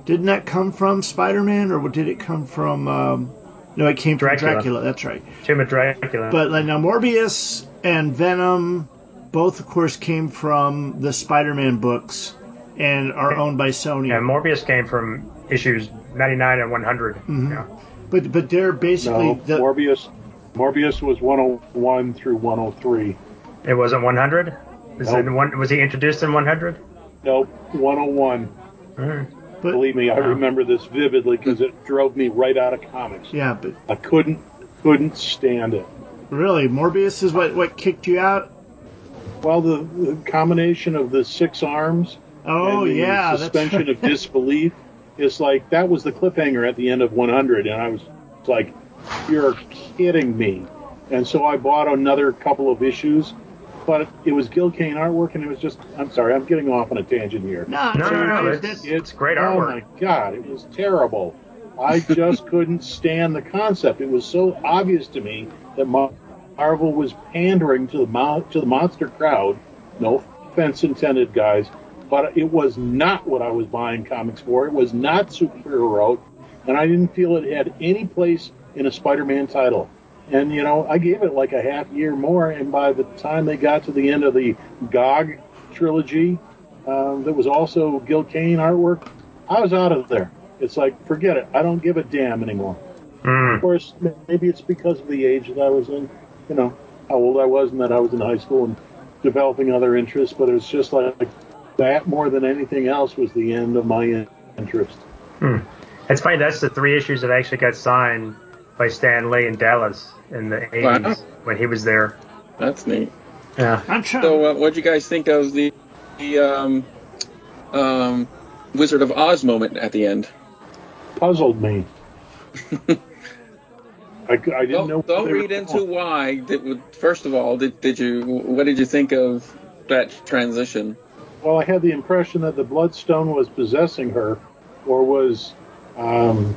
Didn't that come from Spider-Man, or did it come from? Um, no, it came from Dracula. Dracula. That's right. Tomb of Dracula. But like, now Morbius and Venom, both of course came from the Spider-Man books, and are owned by Sony. yeah, Morbius came from issues 99 and 100. Yeah. but but they're basically no, the, Morbius. Morbius was 101 through 103. It wasn't 100. Is Nope. it one? Was he introduced in 100? Nope, 101. Mm. but, Believe me, I Wow. remember this vividly because it drove me right out of comics. yeah, but I couldn't couldn't stand it. really, Morbius is what what kicked you out. Well, the, the combination of the six arms Oh and the yeah, suspension of (laughs) disbelief is like that was the cliffhanger at the end of 100, and I was like, "You're kidding me!" And so I bought another couple of issues, but it was Gil Kane artwork, and it was just. I'm sorry, I'm getting off on a tangent here. No, No, no, no, it's- it's- it's- It's great Oh my god, it was terrible. I just (laughs) couldn't stand the concept. It was so obvious to me that Mar- Marvel was pandering to the mo- to the monster crowd. No offense intended, guys, but it was not what I was buying comics for. It was not superhero, and I didn't feel it had any place in a Spider-Man title. And you know, I gave it like a half year more, and by the time they got to the end of the GOG trilogy, um, that was also Gil Kane artwork, I was out of there. It's like, forget it. I don't give a damn anymore. Mm. Of course, maybe it's because of the age that I was in, you know, how old I was and that I was in high school and developing other interests, but it was just like that more than anything else was the end of my in- interest. It's funny. That's the three issues that actually got signed by Stan Lee in Dallas in the 80s Wow. when he was there. That's neat. Yeah. I'm trying. So, uh, what'd you guys think of the, the um, um, Wizard of Oz moment at the end? Puzzled me. (laughs) I, I didn't. Don't, don't read into going. why. Did, first of all, did, did you? What did you think of that transition? Well, I had the impression that the Bloodstone was possessing her or was um,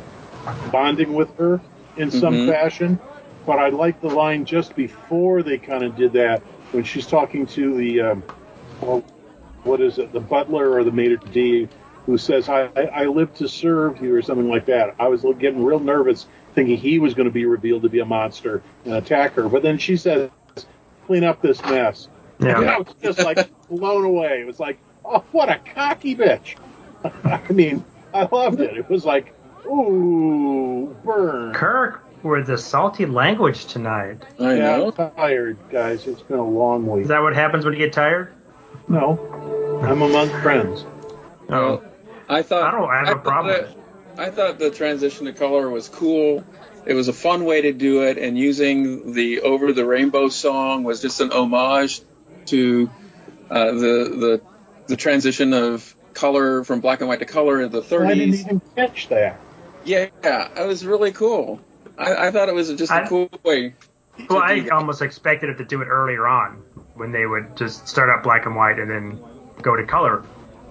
bonding with her in some Mhm. fashion. But I liked the line just before they kind of did that when she's talking to the, um, well, what is it, the butler or the maitre d' who says, I, I, I live to serve you or something like that. I was getting real nervous thinking he was going to be revealed to be a monster and attack her. But then she says, clean up this mess. Yeah. And I was just like blown away. It was like, oh, what a cocky bitch. (laughs) I mean, I loved it. It was like, ooh, burn. Kirk with the salty language tonight. I yeah, know. I'm tired, guys. It's been a long week. Is that what happens when you get tired? No, I'm among friends. Well, I thought I don't have a problem that- with it. I thought the transition to color was cool. It was a fun way to do it, and using the "Over the Rainbow" song was just an homage to uh, the the the transition of color from black and white to color in the 30s. I didn't even catch that. Yeah, it was really cool. I, I thought it was just a I- cool way. Well, I that. almost expected it to do it earlier on when they would just start out black and white and then go to color.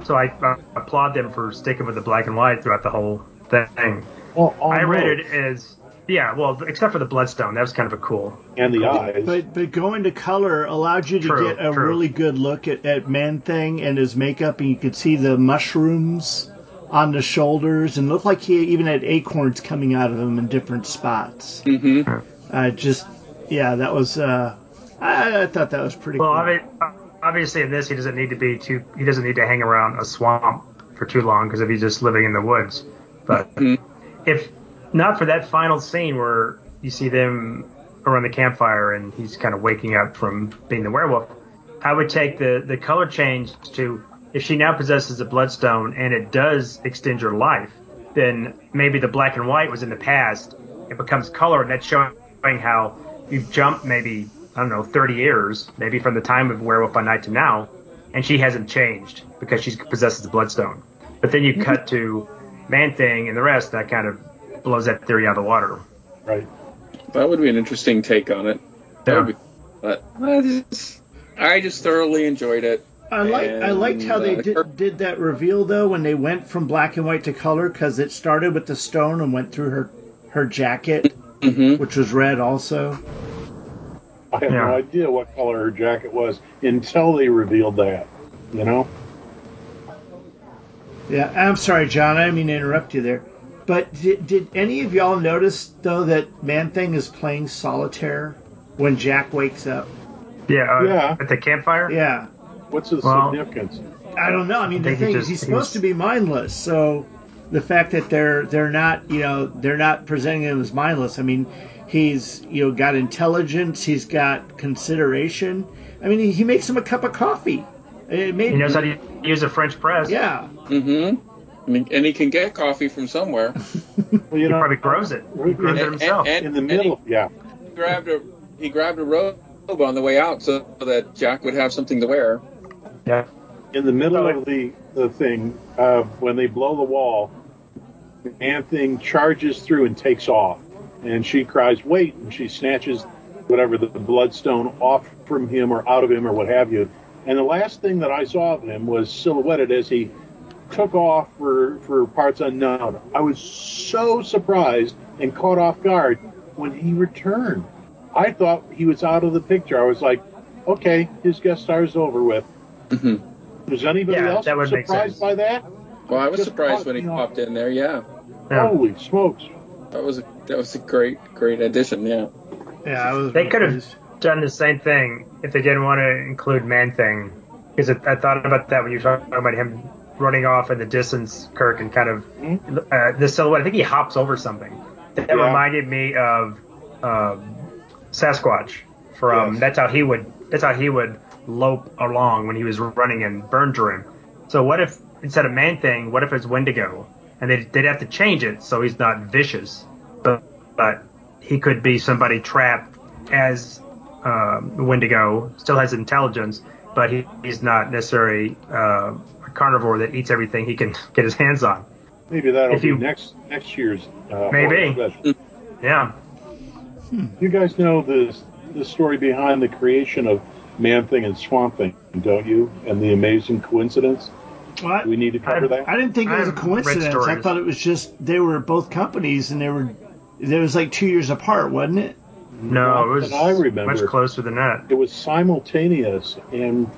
So I uh, applaud them for sticking with the black and white throughout the whole thing. Well, I read almost. it as yeah, well, except for the bloodstone, that was kind of a cool. and the eyes. But but going to color allowed you to True, get a true. really good look at, at Man Thing and his makeup, and you could see the mushrooms on the shoulders, and looked like he even had acorns coming out of him in different spots. Mhm. Uh, just yeah, that was. Uh, I, I thought that was pretty Well, cool. I mean, obviously in this he doesn't need to be too. He doesn't need to hang around a swamp for too long because if he's just living in the woods. But Mhm. (laughs) if not for that final scene where you see them around the campfire and he's kind of waking up from being the werewolf, I would take the the color change to if she now possesses a bloodstone and it does extend your life, then maybe the black and white was in the past. It becomes color, and that's showing how you've jumped maybe I don't know 30 years, maybe from the time of Werewolf by Night to now, and she hasn't changed because she possesses the bloodstone. But then you cut to Man Thing and the rest, that kind of blows that theory out of the water. right. That would be an interesting take on it. That Yeah. would be, but I just, I just thoroughly enjoyed it. I like I liked how they uh, did, did that reveal though when they went from black and white to color because it started with the stone and went through her her jacket, Mhm. which was red also. I had Yeah. no idea what color her jacket was until they revealed that. You know? Yeah, I'm sorry, John. I didn't mean to interrupt you there. But did, did any of y'all notice though that Man Thing is playing solitaire when Jack wakes up? Yeah, uh, Yeah. at the campfire. Yeah, What's the Well- significance? I don't know. I mean, I the think he thing is, just- he's he supposed was- to be mindless. So the fact that they're they're not, you know, they're not presenting him as mindless. I mean, he's you know got intelligence. He's got consideration. I mean, he, he makes him a cup of coffee. It made He knows how to use a French press. yeah. Mhm. And he- and he can get coffee from somewhere. (laughs) Well, you He know, probably grows it. He grows it himself. and- in the and middle. Yeah. he grabbed a he grabbed a robe on the way out so that Jack would have something to wear. yeah. in the middle of the the thing, uh, when they blow the wall, Man Thing charges through and takes off, and she cries, "Wait!" and she snatches whatever the bloodstone off from him or out of him or what have you. And the last thing that I saw of him was silhouetted as he took off for, for parts unknown. I was so surprised and caught off guard when he returned. I thought he was out of the picture. I was like, okay, his guest star is over with. Mm-hmm. Was anybody Yeah, else that surprised by that? Well, I was Just surprised when he me off. popped in there. Yeah, Yeah. Holy smokes. that was a that was a great great addition. Yeah. Yeah, I was. They could have done the same thing if they didn't want to include Man Thing. Because I thought about that when you were talking about him running off in the distance, Kirk, and kind of uh, the silhouette. I think he hops over something. That Yeah. reminded me of um, Sasquatch. From Yes. that's how he would that's how he would lope along when he was running in Burn Dream. So what if instead of Man Thing, what if it's Wendigo? And they'd, they'd have to change it so he's not vicious, but but he could be somebody trapped as um, Wendigo, still has intelligence, but he, he's not necessarily uh, carnivore that eats everything he can get his hands on. Maybe that'll If be you- next next year's uh, Maybe. horror special. Yeah. You guys know the the story behind the creation of Man Thing and Swamp Thing, don't you? And the amazing coincidence. What? Do we need to cover I- that? I didn't think it was a I've read coincidence. I thought it was just they were both companies and they were. It was like two years apart, wasn't it? No, it was I remember. much closer than that. It was simultaneous, and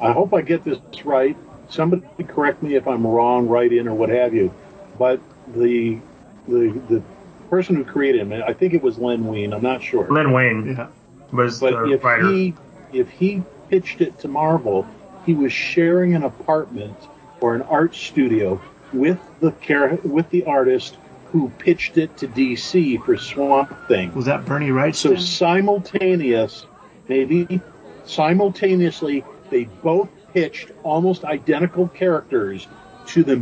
I hope I get this right. Somebody correct me if I'm wrong, write in or what have you. But the the the person who created him, I think it was Len Wein. I'm not sure. Len Wein Yeah. was But the if writer. he if he pitched it to Marvel, he was sharing an apartment or an art studio with the char- with the artist who pitched it to DC for Swamp Thing. Was that Bernie Wrightson? So simultaneous, maybe simultaneously, they both pitched almost identical characters to the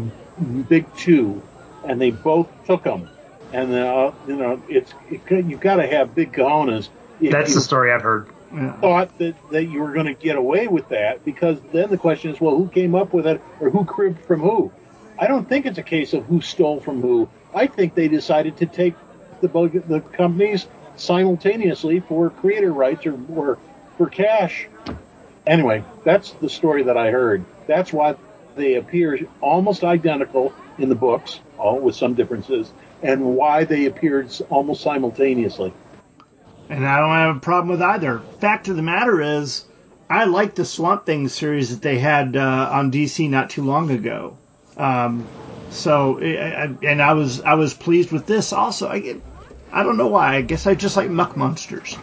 big two, and they both took them. And uh, you know, it's it, you've got to have big cojones. That's the story I've heard. Yeah. thought that, that you were going to get away with that because then the question is, well, who came up with it or who cribbed from who? I don't think it's a case of who stole from who. I think they decided to take the the companies simultaneously for creator rights or, or for cash. Anyway, that's the story that I heard. That's why they appear almost identical in the books, all with some differences, and why they appeared almost simultaneously. And I don't have a problem with either. Fact of the matter is, I like the Swamp Thing series that they had uh, on DC not too long ago. Um, so, I, I- and I was I was pleased with this also. I get, I don't know why. I guess I just like muck monsters.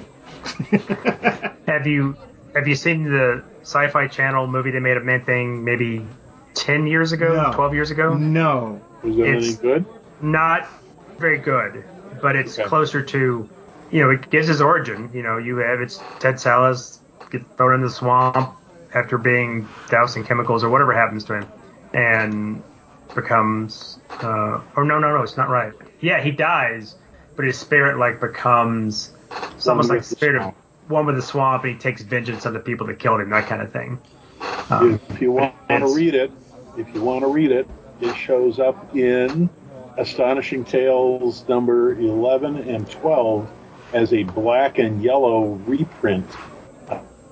(laughs) Have you have you seen the Sci-Fi Channel movie they made of Man Thing maybe ten years ago, No. twelve years ago? No. Was that any It's- good? Not very good, but it's Okay. closer to, you know, it gives his origin. You know, you have it's Ted Sallis get thrown in the swamp after being doused in chemicals or whatever happens to him, and becomes, uh, or no, no, no, it's not right. Yeah, he dies, but his spirit like becomes, it's almost like with the spirit of swamp. One with the swamp, and he takes vengeance on the people that killed him, that kind of thing. Um, If you want to read it, if you want to read it, it shows up in Astonishing Tales number 11 and 12 as a black and yellow reprint,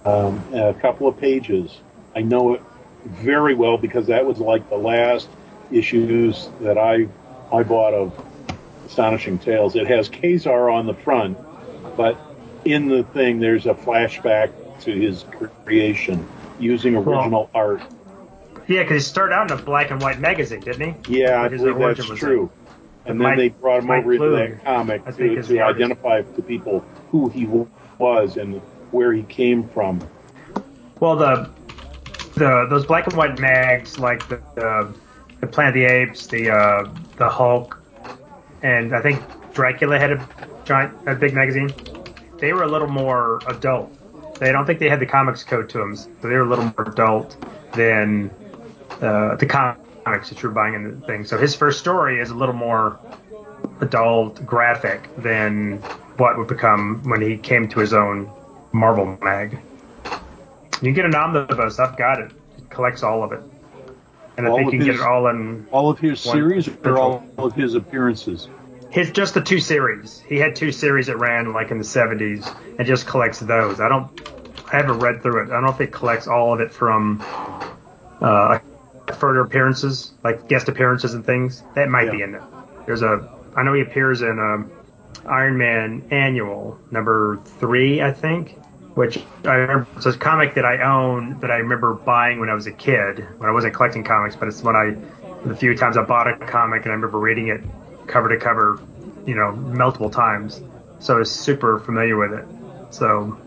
um, a couple of pages. I know it very well because that was like the last issues that I I bought of Astonishing Tales. It has Kazar on the front, but in the thing there's a flashback to his creation using original art. Yeah, because he started out in a black and white magazine, didn't he? Yeah, I Like believe that's true. And then Mike- they brought him Mike over into Plume, that comic to, to identify to people who he was and where he came from. Well, the the those black and white mags, like the the, the Planet of the Apes, the uh, the Hulk, and I think Dracula had a giant a big magazine. They were a little more adult. They don't think they had the comics code to them, so they were a little more adult than uh, the comics that you're buying in the thing. So his first story is a little more adult, graphic than what would become when he came to his own Marvel mag. You can get an omnibus. I've got it. It collects all of it, and I think you can get it all in. All of his series or all of his appearances? His just the two series. He had two series that ran like in the 70s and just collects those. I don't. I haven't read through it. I don't know if it collects all of it from uh, further appearances, like guest appearances and things. That might Yeah. be in there. There's a. I know he appears in um, Iron Man Annual number three, I think. Which I remember, it's a comic that I own that I remember buying when I was a kid, when I wasn't collecting comics, but it's when I, the few times I bought a comic and I remember reading it cover to cover, you know, multiple times. So I was super familiar with it. So,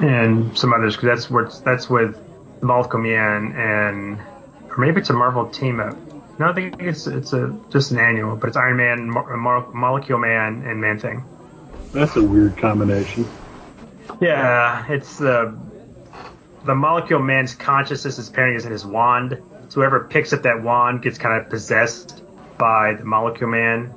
and some others, because that's where that's with the Malcolm Yan and, or maybe it's a Marvel team up. No, I think it's it's a just an annual, but it's Iron Man, Mo- Mo- Molecule Man, and Man Thing. That's a weird combination. Yeah, it's the the molecule man's consciousness is appearing as in his wand. So whoever picks up that wand gets kind of possessed by the molecule man.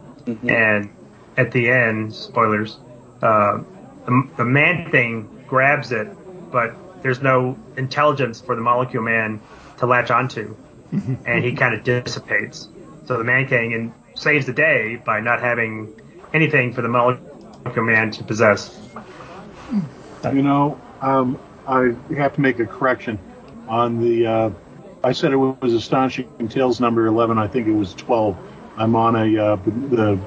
And at the end, spoilers, uh, the, the man thing grabs it, but there's no intelligence for the molecule man to latch onto, (laughs) and he kind of dissipates. So the man king and saves the day by not having anything for the molecule man to possess. You know, um, I have to make a correction on the. Uh, I said it was Astonishing Tales number 11. I think it was 12. I'm on a uh, the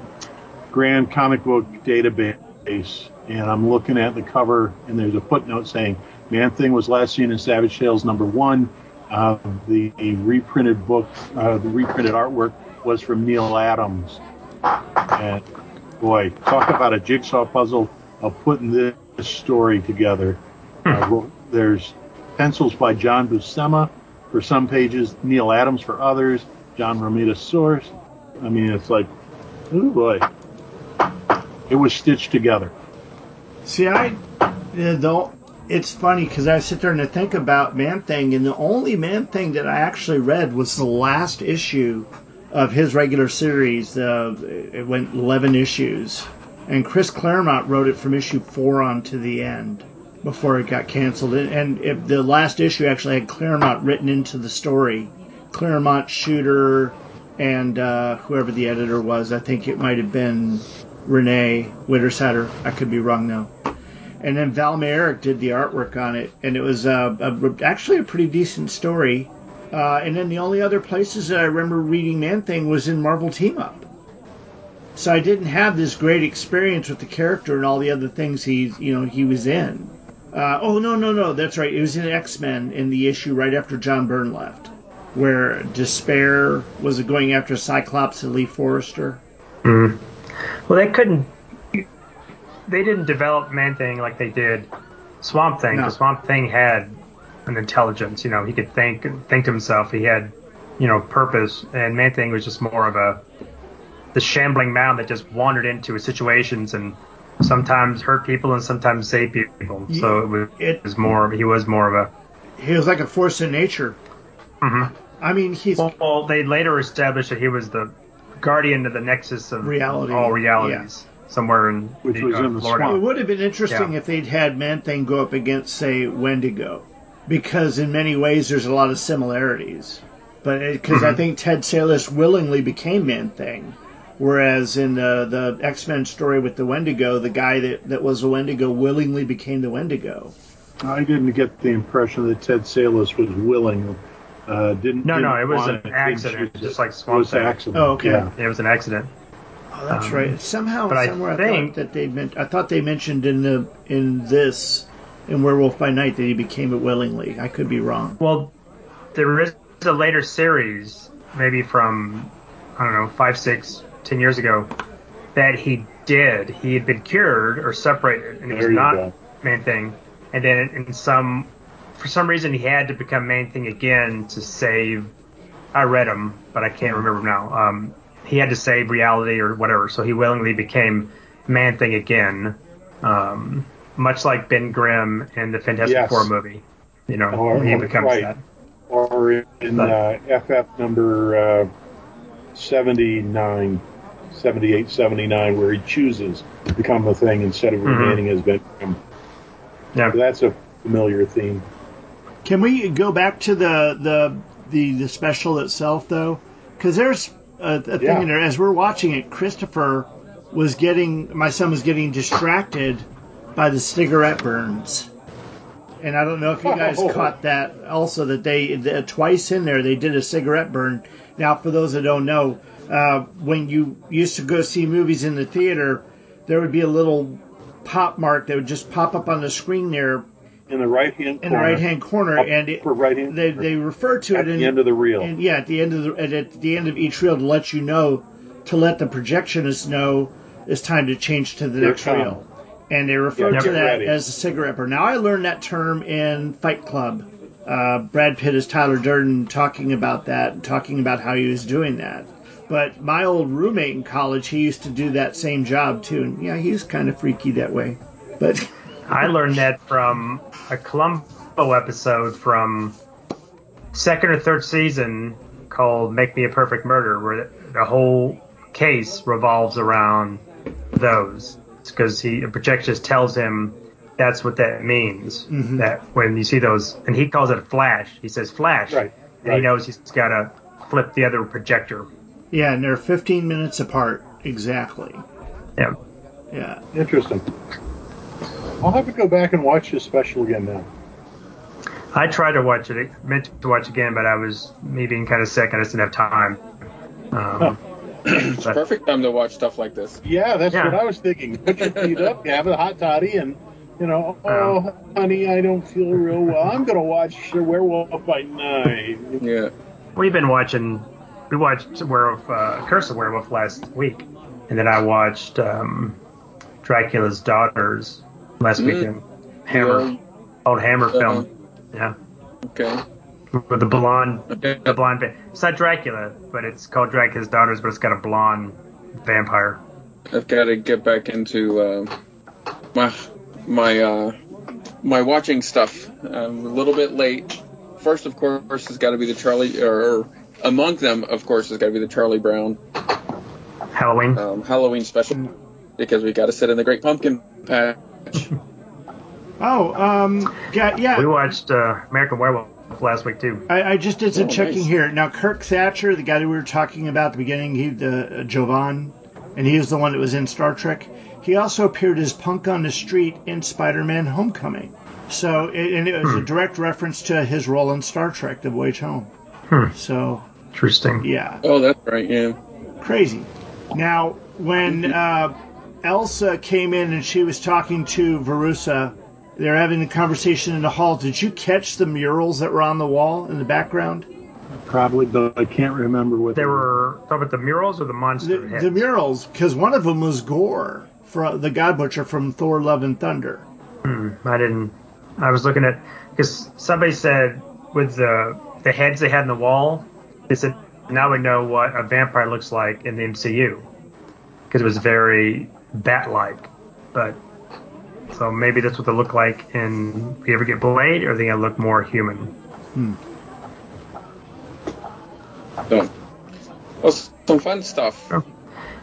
Grand Comic Book Database, and I'm looking at the cover, and there's a footnote saying Man Thing was last seen in Savage Tales number one. Uh, the, the reprinted book, uh, the reprinted artwork was from Neal Adams. And boy, talk about a jigsaw puzzle of putting this story together. Uh, there's pencils by John Buscema for some pages, Neal Adams for others, John Romita source. I mean, it's like, oh boy, it was stitched together. See, I uh, the it's funny because I sit there and I think about Man Thing, and the only Man Thing that I actually read was the last issue of his regular series. Uh, it went eleven issues, and Chris Claremont wrote it from issue four on to the end before it got canceled. And, and the last issue actually had Claremont written into the story, Claremont, Shooter, and uh, whoever the editor was. I think it might have been Renee Witterstaetter. I could be wrong though and then Val Mayerik did the artwork on it, and it was uh, a, actually a pretty decent story. Uh, and then the only other places that I remember reading Man Thing was in Marvel Team Up. So I didn't have this great experience with the character and all the other things he, you know, he was in. Uh, oh no, no, no, that's right. It was in X Men in the issue right after John Byrne left, where D'Spayre was going after Cyclops and Lee Forrester. Well, they couldn't. They didn't develop Man Thing like they did Swamp Thing. No. Swamp Thing had an intelligence. You know, he could think think to himself. He had, you know, purpose. And Man Thing was just more of a the shambling mound that just wandered into situations and sometimes hurt people and sometimes save people. So it was, It- was more. He was more of a. He was like a force of nature. Mhm. I mean, he's Well, they later established that he was the guardian of the nexus of Reality, all realities, somewhere in Which was uh, in the Florida. swamp. It would have been interesting Yeah. if they'd had Man Thing go up against, say, Wendigo, because in many ways there's a lot of similarities. But because I think Ted Sallis willingly became Man Thing, whereas in the the X Men story with the Wendigo, the guy that that was a Wendigo willingly became the Wendigo. I didn't get the impression that Ted Sallis was willing. Uh, didn't No, no, didn't it was want an it, didn't accident, choose just it. like It was an Thing. accident. Oh, okay. Yeah. It was an accident. Oh, that's right. Somehow, but I somewhere I, think- thought that they meant. I thought they mentioned in the in this in Werewolf by Night that he became it willingly. I could be wrong. Well, there is a later series, maybe from I don't know, five, six, ten years ago, that he did. He had been cured or separated, and he was There you not go. main thing. And then in some, for some reason, he had to become main thing again to save. I read him, but I can't remember now. Um, he had to save reality or whatever, so he willingly became man thing again. Um, much like Ben Grimm in the Fantastic Yes. Four movie. You know, Or- he becomes right. that. Or in uh, FF number uh, 79, 78, 79, where he chooses to become the thing instead of Mhm. remaining as Ben. Grimm. Yeah. That's a familiar theme. Can we go back to the the the, the special itself though? Because there's a, a thing Yeah. in there. As we're watching it, Christopher was getting my son was getting distracted by the cigarette burns. And I don't know if you guys Oh. caught that also that they that twice in there they did a cigarette burn. Now, for those that don't know, uh, when you used to go see movies in the theater, there would be a little pop mark that would just pop up on the screen there In the right hand in the right hand corner, and it, right-hand they corner. they refer to at it in the end of the reel. and yeah, at the end of the at, at the end of each reel to let you know to let the projectionist know it's time to change to the next reel. And they refer Yeah, to that ready. as a cigarette burn. Now I learned that term in Fight Club. Uh, Brad Pitt is Tyler Durden talking about that, talking about how he was doing that. But my old roommate in college, he used to do that same job too, and yeah, he was kind of freaky that way. But (laughs) I learned that from a Columbo episode from second or third season called "Make Me a Perfect Murder," where the whole case revolves around those. It's because he a projectionist tells him that's what that means. Mm-hmm. That when you see those, and he calls it a flash. He says flash, Right, and he knows he's got to flip the other projector. yeah, and they're 15 minutes apart exactly. Yeah. Yeah. Interesting. I'll have to go back and watch this special again now. I tried to watch it, meant to watch again, but I was me being kind of sick. I just didn't have time. Um, It's but- perfect time to watch stuff like this. Yeah, that's Yeah. what I was thinking. Put your feet up, have a hot toddy, and you know, oh, Um, honey, I don't feel real well. I'm gonna watch The Werewolf by Night. Yeah. We've been watching. We watched Werewolf, uh, Curse of Werewolf last week, and then I watched um, Dracula's Daughters last Mm. weekend. Hammer, Yeah. old Hammer Uh-huh. film. Yeah, Okay. with the blonde, Okay. the blonde. It's not Dracula, but it's called Dracula's Daughters, but it's got a blonde vampire. I've got to get back into uh, my my uh, my watching stuff. I'm a little bit late. First, of course, has got to be the Charlie, or among them, of course, has got to be the Charlie Brown Halloween. um, Halloween special because we got to sit in the Great Pumpkin Patch. Oh, um, yeah, yeah. We watched uh, American Werewolf last week too. I, I just did some Oh, checking nice. here. Now, Kirk Thatcher, the guy that we were talking about at the beginning, he the uh, Jovan, and he was the one that was in Star Trek. He also appeared as Punk on the Street in Spider-Man: Homecoming. So, it, and it was a direct reference to his role in Star Trek: The Voyage Home. Hmm. So, Interesting. yeah, Oh, that's right. Yeah. crazy. Now, when uh, Elsa came in and she was talking to Verussa, They're having a conversation in the hall. Did you catch the murals that were on the wall in the background? Probably, but I can't remember what They were talking about the murals or the monster The, heads. the murals, because one of them was Gorr, from the God Butcher from Thor: Love and Thunder. Hmm, I didn't. I was looking at because somebody said with the the heads they had in the wall, they said now we know what a vampire looks like in the MCU because it was very bat-like. But so maybe that's what they look like in if you ever get Blade, or they gonna look more human. So, well, some fun stuff.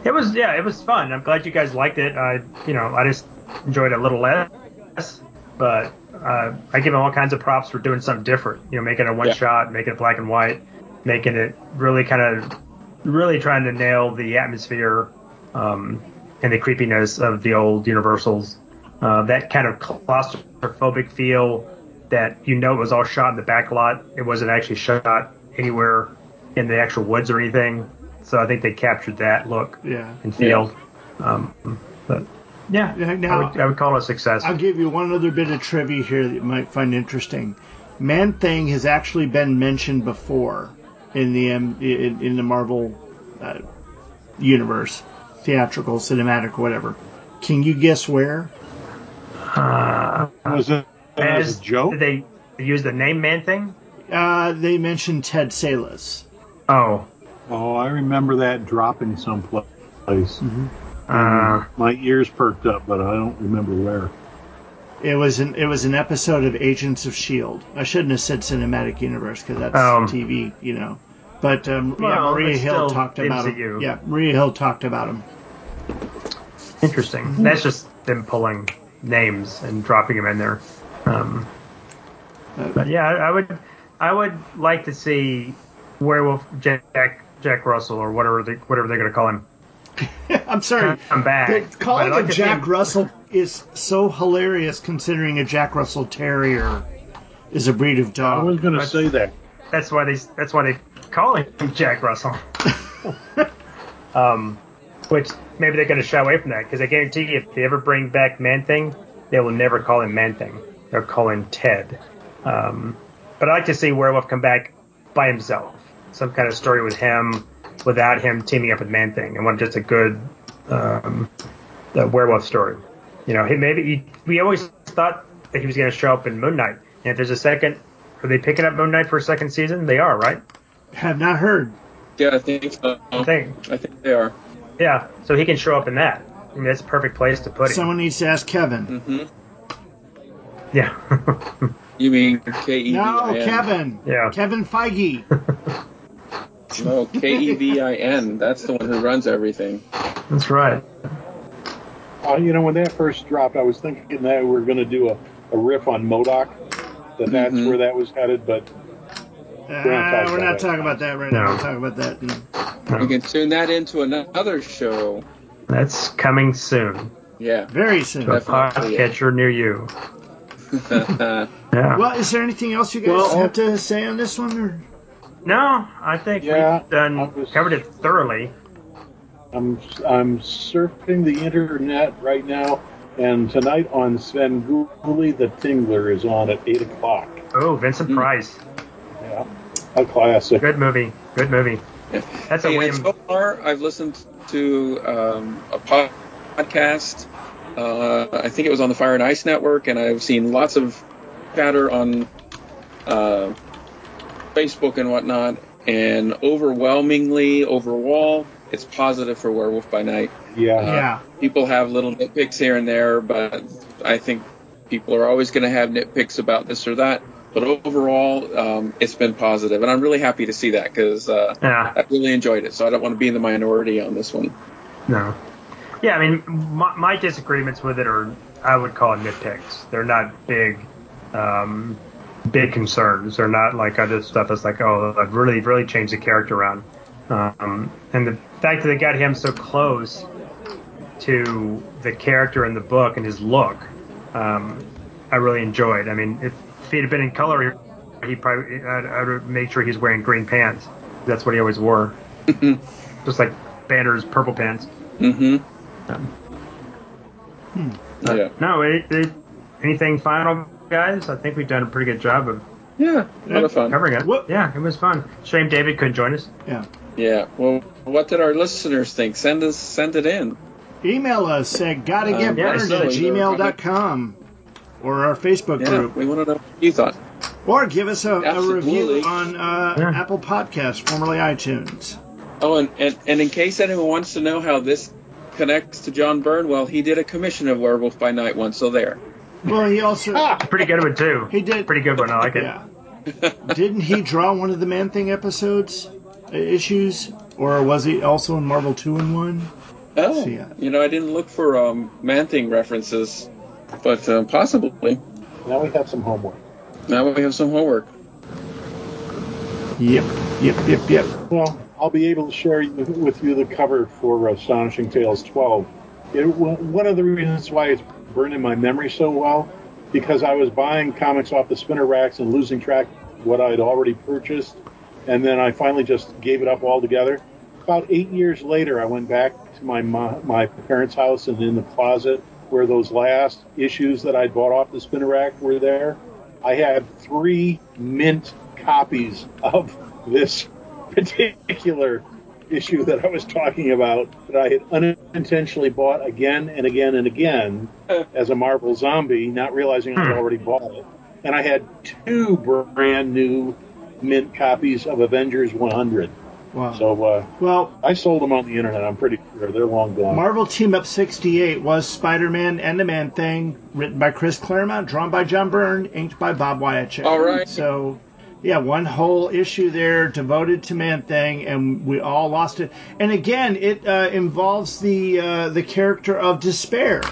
It was yeah, it was fun. I'm glad you guys liked it. I you know I just enjoyed it a little less, but uh, I give them all kinds of props for doing something different. You know, making it a one Yeah. shot, making it black and white, making it really kind of really trying to nail the atmosphere um, and the creepiness of the old Universals. Uh, that kind of claustrophobic feel that you know it was all shot in the back lot. It wasn't actually shot anywhere in the actual woods or anything. So I think they captured that look Yeah. and feel. Um, but yeah, Yeah, I, now- would, I would call it a success. I'll give you one other bit of trivia here that you might find interesting. Man Thing has actually been mentioned before in the in, in the Marvel uh, universe, theatrical, cinematic, whatever. Can you guess where? Uh, Was it as, as a joke? Did they, they use the name man thing? Uh, they mentioned Ted Sallis. Oh, Oh, I remember that dropping someplace. uh, My ears perked up, but I don't remember where. It was an it was an episode of Agents of Shield. I shouldn't have said cinematic universe because that's Um, TV, you know. But um, yeah, Maria Hill talked about him. MCU. Yeah, Maria Hill talked about him. Interesting. That's just them pulling names and dropping them in there. Um, but yeah, I, I would, I would like to see Werewolf Jack Jack Russell or whatever they whatever they're going to call him. (laughs) I'm sorry. Come back. But But calling I'd like him Jack him- Russell is so hilarious considering a Jack Russell Terrier is a breed of dog. I was dog. going to say that. That's why they that's why they call him Jack Russell. (laughs) um, which maybe they're going to shy away from that because I guarantee you, if they ever bring back Man Thing, they will never call him Man Thing. They'll call him Ted. Um, but I like to see Werewolf come back by himself. Some kind of story with him, without him teaming up with Man Thing. I want just a good um, uh, werewolf story. You know, he maybe he, we always thought that he was going to show up in Moon Knight. And if there's a second, are they picking up Moon Knight for a second season? They are, right? Have not heard. Yeah, I think so. I think. I think they are. Yeah, so he can show up in that. I mean, that's a perfect place to put it. Someone needs to ask Kevin. Mm-hmm. Yeah. (laughs) You mean K E V I N? No, Kevin. Yeah. Kevin Feige. (laughs) No, K E V I N. That's the one who runs everything. that's right. Uh, you know, when that first dropped, I was thinking that we were going to do a, a riff on MODOK, that that's Mhm. where that was headed, but Uh, not talking we're about not that. talking about that right No. now. We'll talking about that. in- You can tune that into another show. That's coming soon Yeah. very soon. to a Definitely. podcatcher near you. (laughs) Yeah. Well, is there anything else you guys Well- have to say on this one? Or? no, I think Yeah, we've done was- covered it thoroughly. I'm I'm surfing the internet right now, and tonight on Svengoolie, The Tingler is on at 8 o'clock. Oh, Vincent Hmm. Price. Yeah, a classic. Good movie. Good movie. That's a Hey, and William. so far, I've listened to um, a podcast. Uh, I think it was on the Fire and Ice Network, and I've seen lots of chatter on uh, Facebook and whatnot. And overwhelmingly, overall, it's positive for Werewolf by Night. Yeah. Uh, yeah. People have little nitpicks here and there, but I think people are always going to have nitpicks about this or that. But overall, um, it's been positive, and I'm really happy to see that because uh, Yeah. I really enjoyed it. So I don't want to be in the minority on this one. No. Yeah, I mean, my, my disagreements with it are, I would call it nitpicks. They're not big, um, big concerns. They're not like other stuff that's like, oh, I've really, really changed the character around. Um, and the fact that they got him so close to the character in the book and his look, um, I really enjoyed. I mean, if, if he'd have been in color, he probably, I'd, I would make sure he's wearing green pants. That's what he always wore. Just like Banner's purple pants. Mm-hmm. Hmm. Yeah. No, it, it, anything final, guys? I think we've done a pretty good job of Yeah. A lot of fun. covering it. What- Yeah, it was fun. Shame David couldn't join us. Yeah. Yeah. Well, what did our listeners think? Send us, send it in. Email us at gotta get Um, yeah, burned at you know, gmail.com or our Facebook Yeah. group. We want to know what you thought. Or give us a, a review on uh, Yeah. Apple Podcasts, formerly iTunes. Oh, and, and and in case anyone wants to know how this connects to John Byrne, well, he did a commission of Werewolf by Night once, so there. Well, he also (laughs) Pretty good one too. he did Pretty good one. I like it. Yeah. (laughs) Didn't he draw one of the Man Thing episodes uh, issues, or was he also in Marvel Two-in-One? Oh, See ya. you know, I didn't look for um, Man Thing references, but uh, possibly. Now we have some homework. Now we have some homework. Yep, yep, yep, yep. Well, I'll be able to share with you the cover for Astonishing Tales 12. It, one of the reasons why it's burned in my memory so well, because I was buying comics off the spinner racks and losing track of what I'd already purchased, and then I finally just gave it up altogether. About eight years later, I went back to my my parents' house and in the closet where those last issues that I'd bought off the spinner rack were there. I had three mint copies of this (laughs) particular issue that I was talking about that I had unintentionally bought again and again and again (laughs) as a Marvel zombie, not realizing I'd Hmm. already bought it. And I had two brand new mint copies of Avengers 100. Wow. So uh, well, I sold them on the internet. I'm pretty sure they're long gone. Marvel Team Up 68 was Spider-Man and the Man Thing, written by Chris Claremont, drawn by John Byrne, inked by Bob Wyatt. All right. So, yeah, one whole issue there devoted to Man Thing, and we all lost it. And again, it uh, involves the uh, the character of D'Spayre,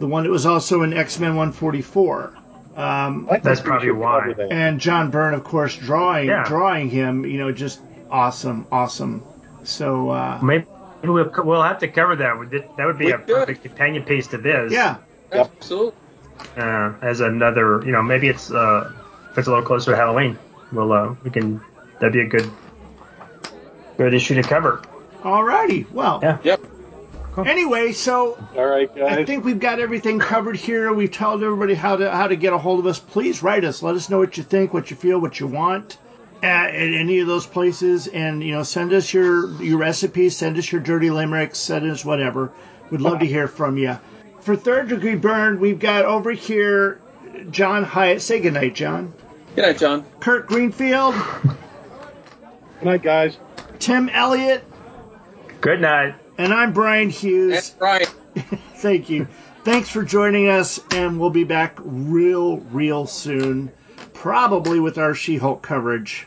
the one that was also in X Men 144. Um, That's probably why. and John Byrne, of course, drawing Yeah. drawing him. You know, just awesome, awesome. So uh, Maybe we'll, we'll have to cover that. That would be a could. perfect companion piece to this. yeah, Yep. Absolutely. Uh, as another, you know, maybe it's uh, if it's a little closer to Halloween, we'll uh, we can. That'd be a good good issue to cover. alrighty. Well, Yeah. Yep. anyway, so All right, guys. I think we've got everything covered here. We've told everybody how to how to get a hold of us. Please write us. Let us know what you think, what you feel, what you want uh, at any of those places, and you know, send us your your recipes, send us your dirty limericks, send us whatever. We'd love to hear from you. For Third Degree Byrne, we've got over here John Hyatt. Say goodnight, John. Good night, John. Kurt Greenfield, Good night, guys. Tim Elliott, Good night. and I'm Brian Hughes. That's right. (laughs) Thank you. Thanks for joining us, and we'll be back real, real soon, probably with our She Hulk coverage.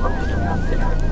i'm